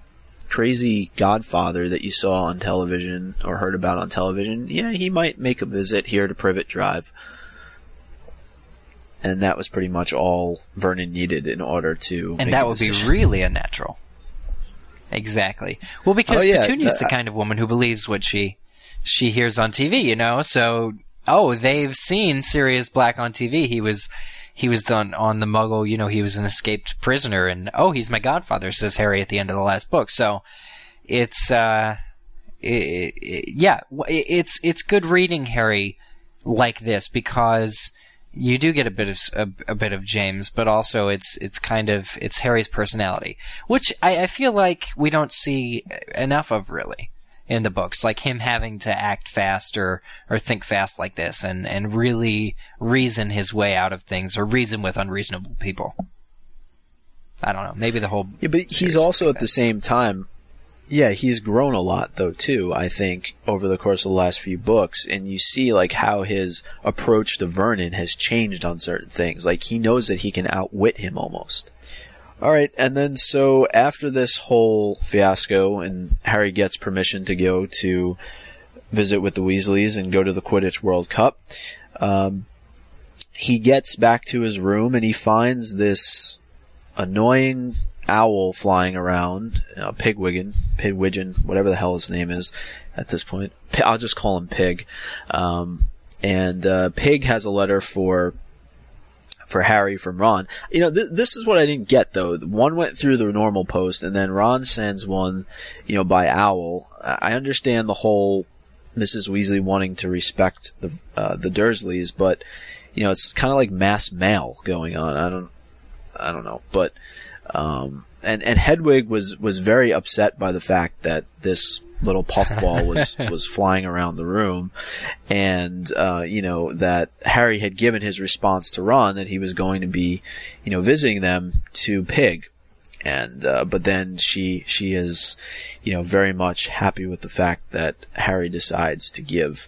Speaker 4: crazy godfather that you saw on television or heard about on television, yeah, he might make a visit here to Privet Drive." And that was pretty much all Vernon needed in order to. make
Speaker 6: And that would be really unnatural. Exactly. Well, because
Speaker 4: Oh, yeah,
Speaker 6: Petunia's
Speaker 4: that-
Speaker 6: the kind of woman who believes what she she hears on TV, you know. So, oh, they've seen Sirius Black on TV. He was he was done on the Muggle. You know, he was an escaped prisoner, and oh, he's my godfather, says Harry at the end of the last book. So, it's uh, i i yeah, it's it's good reading Harry like this because you do get a bit of a, a bit of James, but also it's it's kind of it's Harry's personality, which I, I feel like we don't see enough of really in the books, like him having to act fast or or think fast like this, and and really reason his way out of things or reason with unreasonable people. I don't know. Maybe the whole
Speaker 4: Yeah, but he's also
Speaker 6: like
Speaker 4: at the same time, yeah, he's grown a lot though too. I think over the course of the last few books, and you see like how his approach to Vernon has changed on certain things. Like he knows that he can outwit him almost. All right, and then so after this whole fiasco, and Harry gets permission to go to visit with the Weasleys and go to the Quidditch World Cup. Um, he gets back to his room and he finds this annoying owl flying around, uh, Pigwiggen, Pigwidgeon, whatever the hell his name is at this point. I'll just call him Pig. Um, and uh, Pig has a letter for for Harry from Ron. You know, th- this is what I didn't get though. One went through the normal post, and then Ron sends one, you know, by Owl. I understand the whole Mrs. Weasley wanting to respect the uh, the Dursleys, but you know, it's kind of like mass mail going on. I don't, I don't know, but um, and and Hedwig was was very upset by the fact that this little puffball was was flying around the room, and uh, you know that Harry had given his response to Ron that he was going to be, you know, visiting them to Pig, and uh, but then she she is, you know, very much happy with the fact that Harry decides to give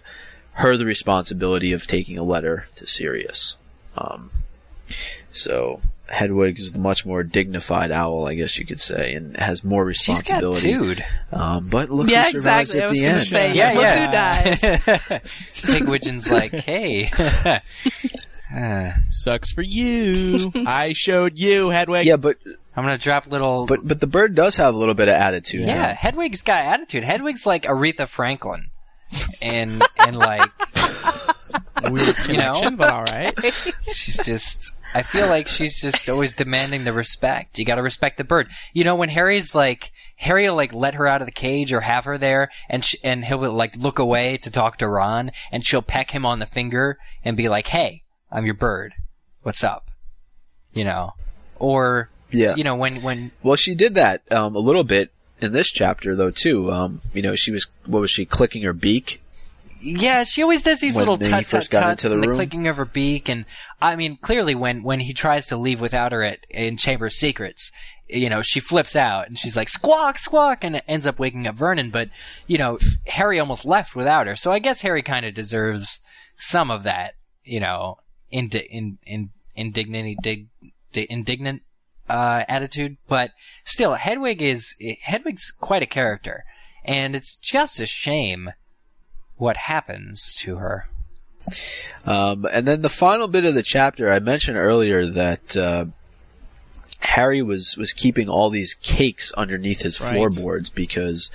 Speaker 4: her the responsibility of taking a letter to Sirius. Um, so Hedwig is the much more dignified owl, I guess you could say, and has more responsibility.
Speaker 6: She's got
Speaker 4: responsibility.
Speaker 6: dude.
Speaker 4: Um, but look
Speaker 5: yeah,
Speaker 4: who survives
Speaker 5: exactly.
Speaker 4: At
Speaker 5: was
Speaker 4: the
Speaker 5: going
Speaker 4: end.
Speaker 5: say,
Speaker 6: Yeah,
Speaker 5: look
Speaker 6: yeah.
Speaker 5: who dies.
Speaker 6: Pigwidgeon's like, hey. Uh,
Speaker 1: Sucks for you. I showed you, Hedwig.
Speaker 4: Yeah, but
Speaker 6: I'm gonna drop little.
Speaker 4: but but the bird does have a little bit of attitude.
Speaker 6: yeah,
Speaker 4: now.
Speaker 6: Hedwig's got attitude. Hedwig's like Aretha Franklin, and and like
Speaker 1: Weird
Speaker 6: You know?
Speaker 1: connection, but all right.
Speaker 6: she's just. I feel like she's just always demanding the respect. You got to respect the bird. You know, when Harry's like, Harry will like let her out of the cage or have her there, and sh- and he'll like look away to talk to Ron, and she'll peck him on the finger and be like, "Hey, I'm your bird. What's up?" You know, or
Speaker 4: Yeah.
Speaker 6: you know when when
Speaker 4: Well, she did that um, a little bit in this chapter, though. Too. Um, you know, she was what was she clicking her beak?
Speaker 6: Yeah, she always does these
Speaker 4: When
Speaker 6: little tut tut tuts and the
Speaker 4: room?
Speaker 6: clicking of her beak, and I mean, clearly when when he tries to leave without her at in Chamber of Secrets, you know, she flips out and she's like squawk squawk, and it ends up waking up Vernon. But you know, Harry almost left without her, so I guess Harry kind of deserves some of that, you know, indi- in in indignant dig, di- indignant uh, attitude. But still, Hedwig is Hedwig's quite a character, and it's just a shame what happens to her.
Speaker 4: Um, and then the final bit of the chapter, I mentioned earlier that uh, Harry was was keeping all these cakes underneath his
Speaker 1: Right.
Speaker 4: floorboards because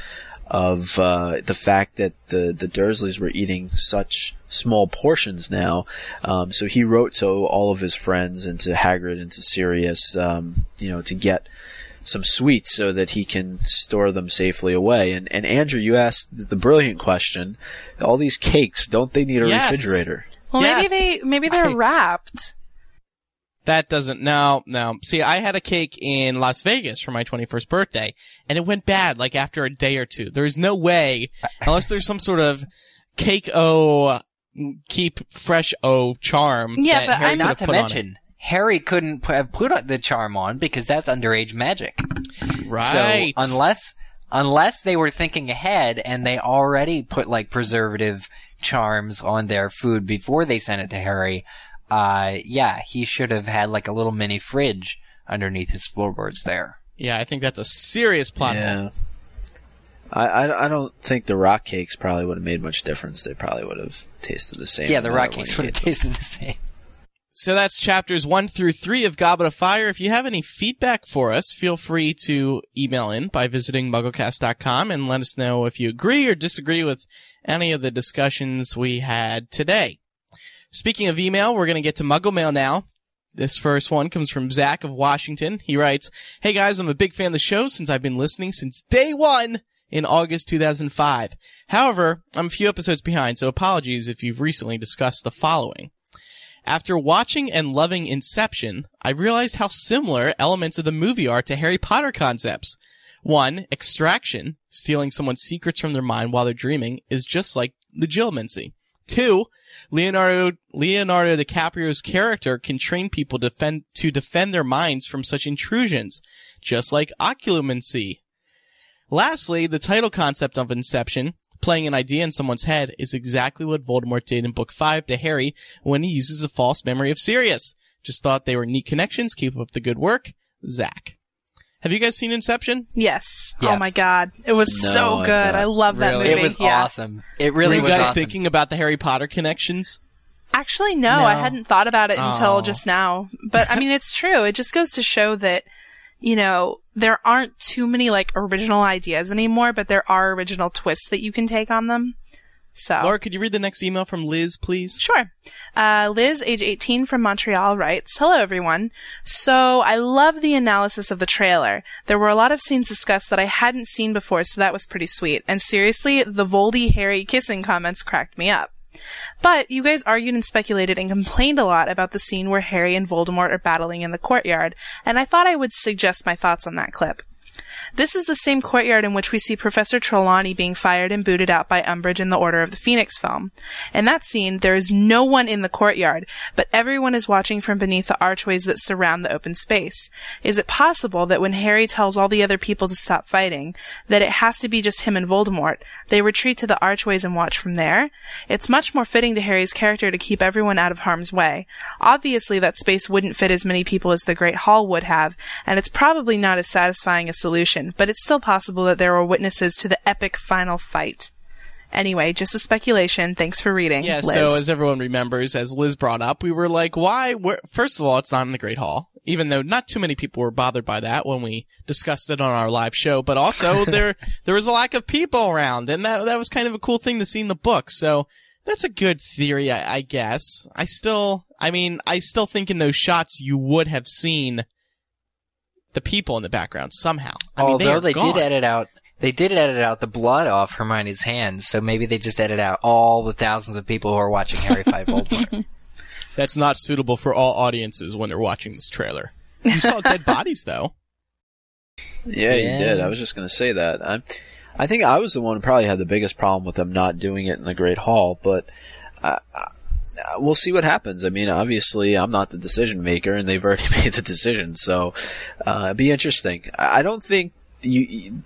Speaker 4: of uh, the fact that the the Dursleys were eating such small portions now. Um, so he wrote to all of his friends and to Hagrid and to Sirius, um, you know, to get some sweets so that he can store them safely away. And and Andrew, you asked the brilliant question: all these cakes, don't they need a
Speaker 1: Yes.
Speaker 4: refrigerator?
Speaker 5: Well,
Speaker 1: Yes.
Speaker 5: maybe they maybe they're
Speaker 1: I-
Speaker 5: wrapped.
Speaker 1: That doesn't, no, no. See, I had a cake in Las Vegas for my 21st birthday, and it went bad, like, after a day or two. There's no way, unless there's some sort of cake o keep fresh o charm.
Speaker 5: Yeah,
Speaker 1: that
Speaker 5: but
Speaker 1: Harry
Speaker 5: I'm
Speaker 6: Not to
Speaker 1: put on
Speaker 6: mention, Harry couldn't pu- have put the charm on because that's underage magic.
Speaker 1: Right.
Speaker 6: So unless unless they were thinking ahead and they already put like preservative charms on their food before they sent it to Harry, uh, yeah, he should have had like a little mini fridge underneath his floorboards there.
Speaker 1: yeah, I think that's a serious plot hole.
Speaker 4: Yeah. I, I, I don't think the rock cakes probably would have made much difference. They probably would have tasted the same.
Speaker 6: Yeah, the rock cakes would have tasted the same.
Speaker 1: So that's chapters one through three of Goblet of Fire. If you have any feedback for us, feel free to email in by visiting mugglecast.com and let us know if you agree or disagree with any of the discussions we had today. Speaking of email, we're going to get to Muggle Mail now. This first one comes from Zach of Washington. He writes, Hey guys, I'm a big fan of the show since I've been listening since day one in August 2005. However, I'm a few episodes behind, so apologies if you've recently discussed the following. After watching and loving Inception, I realized how similar elements of the movie are to Harry Potter concepts. One, extraction, stealing someone's secrets from their mind while they're dreaming, is just like legilimency. Two, Leonardo Leonardo DiCaprio's character can train people defend, to defend their minds from such intrusions, just like occlumency. Lastly, the title concept of Inception, playing an idea in someone's head, is exactly what Voldemort did in Book 5 to Harry when he uses a false memory of Sirius. Just thought they were neat connections. Keep up the good work. Zach. Have you guys seen Inception?
Speaker 5: Yes.
Speaker 6: Oh yeah.
Speaker 5: Oh my god, it was
Speaker 4: No,
Speaker 5: so good.
Speaker 4: not.
Speaker 5: I love that
Speaker 1: Really?
Speaker 5: movie.
Speaker 6: It was
Speaker 5: yeah.
Speaker 6: awesome. It really
Speaker 1: Were you guys
Speaker 6: awesome.
Speaker 1: thinking about the Harry Potter connections?
Speaker 5: Actually, no,
Speaker 1: No.
Speaker 5: I hadn't thought about it until
Speaker 1: Oh.
Speaker 5: just now. But I mean, it's true. It just goes to show that, you know, there aren't too many like original ideas anymore, but there are original twists that you can take on them. So
Speaker 1: Laura, could you read the next email from Liz, please?
Speaker 5: Sure. Uh, Liz, age 18 from Montreal, writes, Hello everyone. So, I love the analysis of the trailer. There were a lot of scenes discussed that I hadn't seen before, so that was pretty sweet. And seriously, the Voldy Harry kissing comments cracked me up. But you guys argued and speculated and complained a lot about the scene where Harry and Voldemort are battling in the courtyard, and I thought I would suggest my thoughts on that clip. This is the same courtyard in which we see Professor Trelawney being fired and booted out by Umbridge in the Order of the Phoenix film. In that scene, there is no one in the courtyard, but everyone is watching from beneath the archways that surround the open space. Is it possible that when Harry tells all the other people to stop fighting, that it has to be just him and Voldemort, they retreat to the archways and watch from there? It's much more fitting to Harry's character to keep everyone out of harm's way. Obviously, that space wouldn't fit as many people as the Great Hall would have, and it's probably not as satisfying a solution, but it's still possible that there were witnesses to the epic final fight. Anyway, just a speculation. Thanks for reading.
Speaker 1: Yeah,
Speaker 5: Liz.
Speaker 1: so as everyone remembers, as Liz brought up, we were like, why? Where? First of all, it's not in the Great Hall, even though not too many people were bothered by that when we discussed it on our live show. But also, there there was a lack of people around, and that that was kind of a cool thing to see in the book. So that's a good theory, I, I guess. I still, I mean, I still think in those shots you would have seen the people in the background somehow. I mean,
Speaker 6: Although
Speaker 1: are
Speaker 6: they,
Speaker 1: gone.
Speaker 6: did edit out, they did edit out the blood off Hermione's hands, so maybe they just edit out all the thousands of people who are watching Harry fight Voldemort.
Speaker 1: That's not suitable for all audiences when they're watching this trailer. You saw dead bodies though.
Speaker 4: Yeah,
Speaker 6: Yeah.
Speaker 4: you did. I was just going to say that. I, I think I was the one who probably had the biggest problem with them not doing it in the Great Hall, but uh, we'll see what happens. I mean, obviously, I'm not the decision maker, and they've already made the decision, so uh, it'd be interesting. I I don't think you. you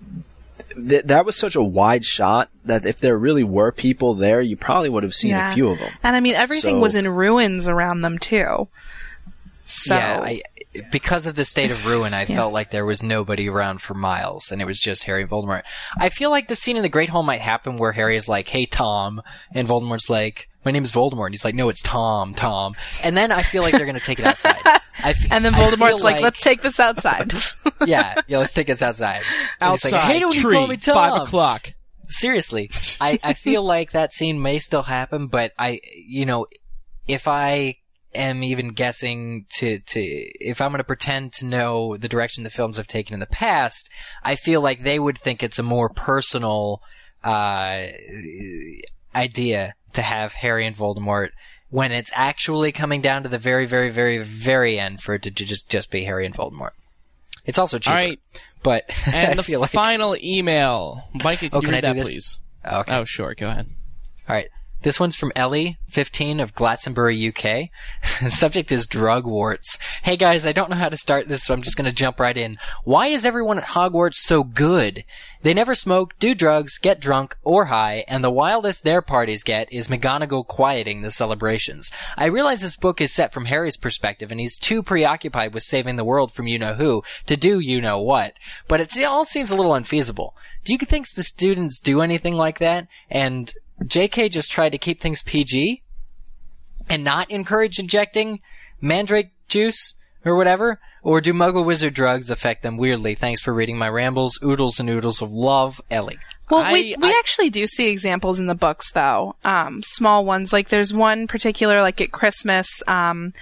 Speaker 4: th- that was such a wide shot that if there really were people there, you probably would have seen
Speaker 5: Yeah.
Speaker 4: a few of them.
Speaker 5: And I mean, everything
Speaker 4: So-
Speaker 5: was in ruins around them too. So
Speaker 6: Yeah, I, because of the state of ruin, I felt like there was nobody around for miles, and it was just Harry and Voldemort. I feel like the scene in the Great Hall might happen where Harry is like, "Hey, Tom," and Voldemort's like, "My name is Voldemort," and he's like, "No, it's Tom, Tom." And then I feel like they're gonna take it outside. I f-
Speaker 5: and then Voldemort's like, "Let's take this outside."
Speaker 6: yeah, yeah, let's take this outside." And
Speaker 1: Outside,
Speaker 6: like, "Hey, don't you call me Tom?"
Speaker 1: five o'clock.
Speaker 6: seriously, I, I feel like that scene may still happen, but I, you know, if I am even guessing to, to, if I'm going to pretend to know the direction the films have taken in the past, I feel like they would think it's a more personal, uh, idea to have Harry and Voldemort when it's actually coming down to the very, very, very, very end for it to, just, just be Harry and Voldemort. It's also cheaper.
Speaker 1: All right,
Speaker 6: But
Speaker 1: and the
Speaker 6: like,
Speaker 1: final email, Mike, oh, can
Speaker 6: Oh,
Speaker 1: you read
Speaker 6: do
Speaker 1: that, please?
Speaker 6: okay.
Speaker 1: Oh, sure, go ahead.
Speaker 6: All right. This one's from Ellie, 15 of Glastonbury, UK. the subject is drug warts. Hey guys, I don't know how to start this, so I'm just to jump right in. Why is everyone at Hogwarts so good? They never smoke, do drugs, get drunk, or high, and the wildest their parties get is McGonagall quieting the celebrations. I realize this book is set from Harry's perspective, and he's too preoccupied with saving the world from you know who to do you know what, but it all seems a little unfeasible. Do you think the students do anything like that? And JK just tried to keep things PG and not encourage injecting mandrake juice or whatever? Or do muggle wizard drugs affect them weirdly? Thanks for reading my rambles, oodles and oodles of love, Ellie.
Speaker 5: Well, we we
Speaker 1: I-
Speaker 5: actually do see examples in the books, though. Um, small ones. Like there's one particular, like at Christmas. Um,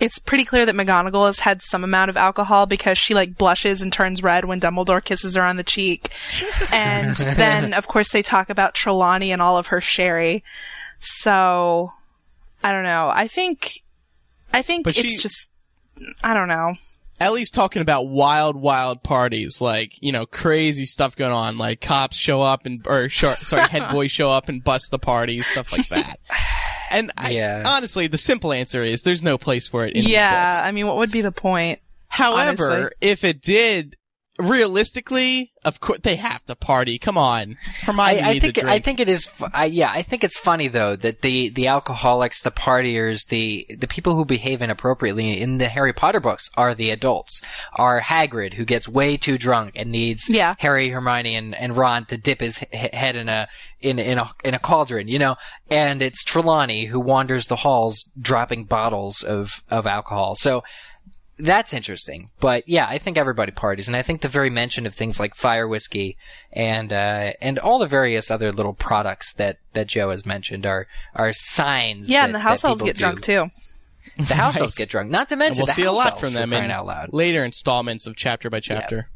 Speaker 5: it's pretty clear that McGonagall has had some amount of alcohol because she like blushes and turns red when Dumbledore kisses her on the cheek. and then, of course, they talk about Trelawney and all of her sherry. So, I don't know. I think, I think
Speaker 1: But
Speaker 5: it's
Speaker 1: she-
Speaker 5: just, I don't know.
Speaker 1: Ellie's talking about wild, wild parties, like, you know, crazy stuff going on, like cops show up and, or, sorry, head boys show up and bust the party, stuff like that. And I,
Speaker 6: Yeah.
Speaker 1: honestly, the simple answer is there's no place for it in these
Speaker 5: yeah. I mean, what would be the point?
Speaker 1: However,
Speaker 5: honestly.
Speaker 1: if it did, realistically, of course, they have to party. Come on. Hermione
Speaker 6: I, I
Speaker 1: needs
Speaker 6: think
Speaker 1: a drink.
Speaker 6: I think it is. I, yeah, I think it's funny though that the the alcoholics, the partiers, the the people who behave inappropriately in the Harry Potter books are the adults. Are Hagrid who gets way too drunk and needs
Speaker 5: Yeah.
Speaker 6: Harry, Hermione, and, and Ron to dip his he- head in a in in a in a cauldron, you know, and it's Trelawney who wanders the halls dropping bottles of of alcohol. So that's interesting. But yeah, I think everybody parties, and I think the very mention of things like fire whiskey and uh, and all the various other little products that, that Jo has mentioned are are signs.
Speaker 5: Yeah,
Speaker 6: that,
Speaker 5: and the
Speaker 6: that
Speaker 5: house elves get
Speaker 6: do.
Speaker 5: drunk too.
Speaker 6: The house
Speaker 1: Right.
Speaker 6: elves get drunk. Not to
Speaker 1: And
Speaker 6: mention
Speaker 1: we'll
Speaker 6: the
Speaker 1: see a lot
Speaker 6: elves,
Speaker 1: from them
Speaker 6: crying
Speaker 1: in
Speaker 6: out loud.
Speaker 1: later installments of chapter by chapter.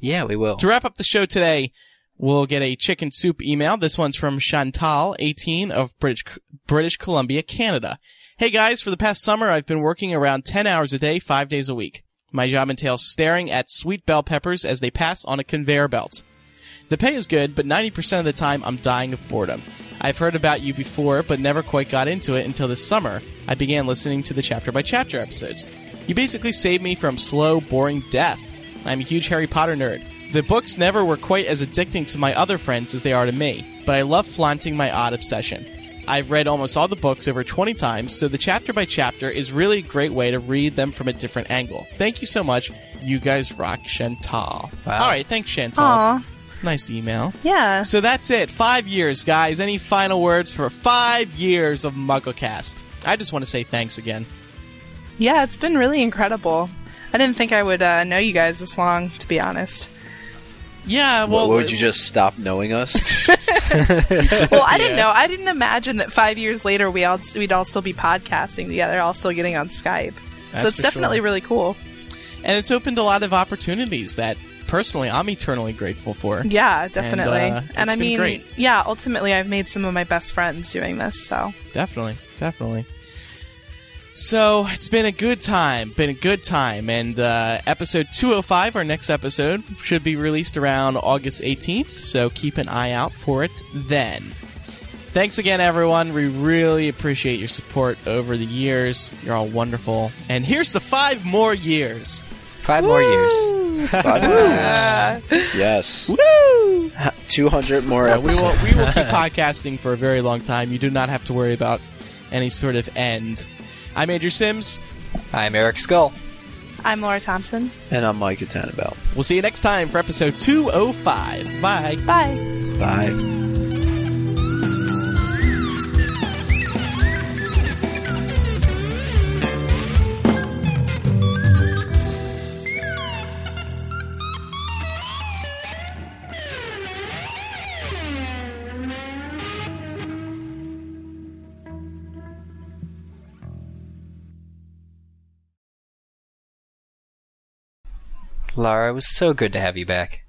Speaker 6: Yeah, we will.
Speaker 1: To wrap up the show today, we'll get a chicken soup email. This one's from Chantal, 18 of British British Columbia, Canada. Hey guys, for the past summer I've been working around 10 hours a day, 5 days a week. My job entails staring at sweet bell peppers as they pass on a conveyor belt. The pay is good, but 90% of the time I'm dying of boredom. I've heard about you before, but never quite got into it until this summer. I began listening to the chapter by chapter episodes. You basically saved me from slow, boring death. I'm a huge Harry Potter nerd. The books never were quite as addicting to my other friends as they are to me, but I love flaunting my odd obsession. I've read almost all the books over 20 times, so the chapter by chapter is really a great way to read them from a different angle. Thank you so much. You guys rock, Chantal.
Speaker 6: Wow.
Speaker 1: All right, thanks, Chantal.
Speaker 5: Aw,
Speaker 1: Nice email.
Speaker 5: yeah.
Speaker 1: So that's it. Five years, guys. Any final words for five years of MuggleCast? I just want to say thanks again.
Speaker 5: Yeah, it's been really incredible. I didn't think I would uh, know you guys this long, to be honest.
Speaker 1: Yeah, well,
Speaker 4: Well, would you just stop knowing us?
Speaker 5: Well, I didn't
Speaker 1: Yeah.
Speaker 5: know. I didn't imagine that five years later we all we'd all still be podcasting together, all still getting on Skype.
Speaker 1: That's
Speaker 5: so it's definitely
Speaker 1: sure.
Speaker 5: really cool.
Speaker 1: and it's opened a lot of opportunities that personally I'm eternally grateful for.
Speaker 5: Yeah, definitely.
Speaker 1: uh,
Speaker 5: And, I
Speaker 1: been
Speaker 5: mean,
Speaker 1: great.
Speaker 5: yeah, ultimately I've made some of my best friends doing this. So
Speaker 1: Definitely, definitely. So it's been a good time, been a good time, and uh, episode 205, our next episode, should be released around August 18th. So keep an eye out for it then. Thanks again, everyone. We really appreciate your support over the years. You're all wonderful. And here's the five more years.
Speaker 6: Five more years.
Speaker 4: Five more years. Yes.
Speaker 1: Woo!
Speaker 4: 200 more
Speaker 1: we will we will keep podcasting for a very long time. You do not have to worry about any sort of end. I'm Andrew Sims.
Speaker 6: I'm Eric Scull.
Speaker 5: I'm Laura Thompson.
Speaker 4: And I'm Mike Tannenbaum.
Speaker 1: We'll see you next time for episode 205. Bye.
Speaker 5: Bye.
Speaker 4: Bye.
Speaker 6: Laura, it was so good to have you back.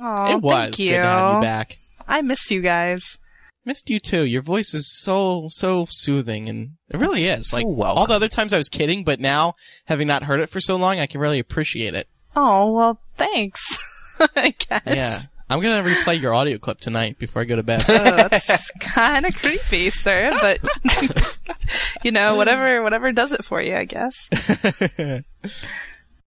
Speaker 5: Oh,
Speaker 1: it was
Speaker 5: thank you.
Speaker 1: good to have you back.
Speaker 5: I missed you guys.
Speaker 1: Missed you too. Your voice is so so soothing, and it really is. Like
Speaker 6: welcome.
Speaker 1: all the other times I was kidding, but now having not heard it for so long, I can really appreciate it.
Speaker 5: Oh well, thanks. I guess.
Speaker 1: Yeah, I'm gonna replay your audio clip tonight before I go to bed.
Speaker 5: Oh, that's kind of creepy, sir. But you know, whatever, whatever does it for you, I guess.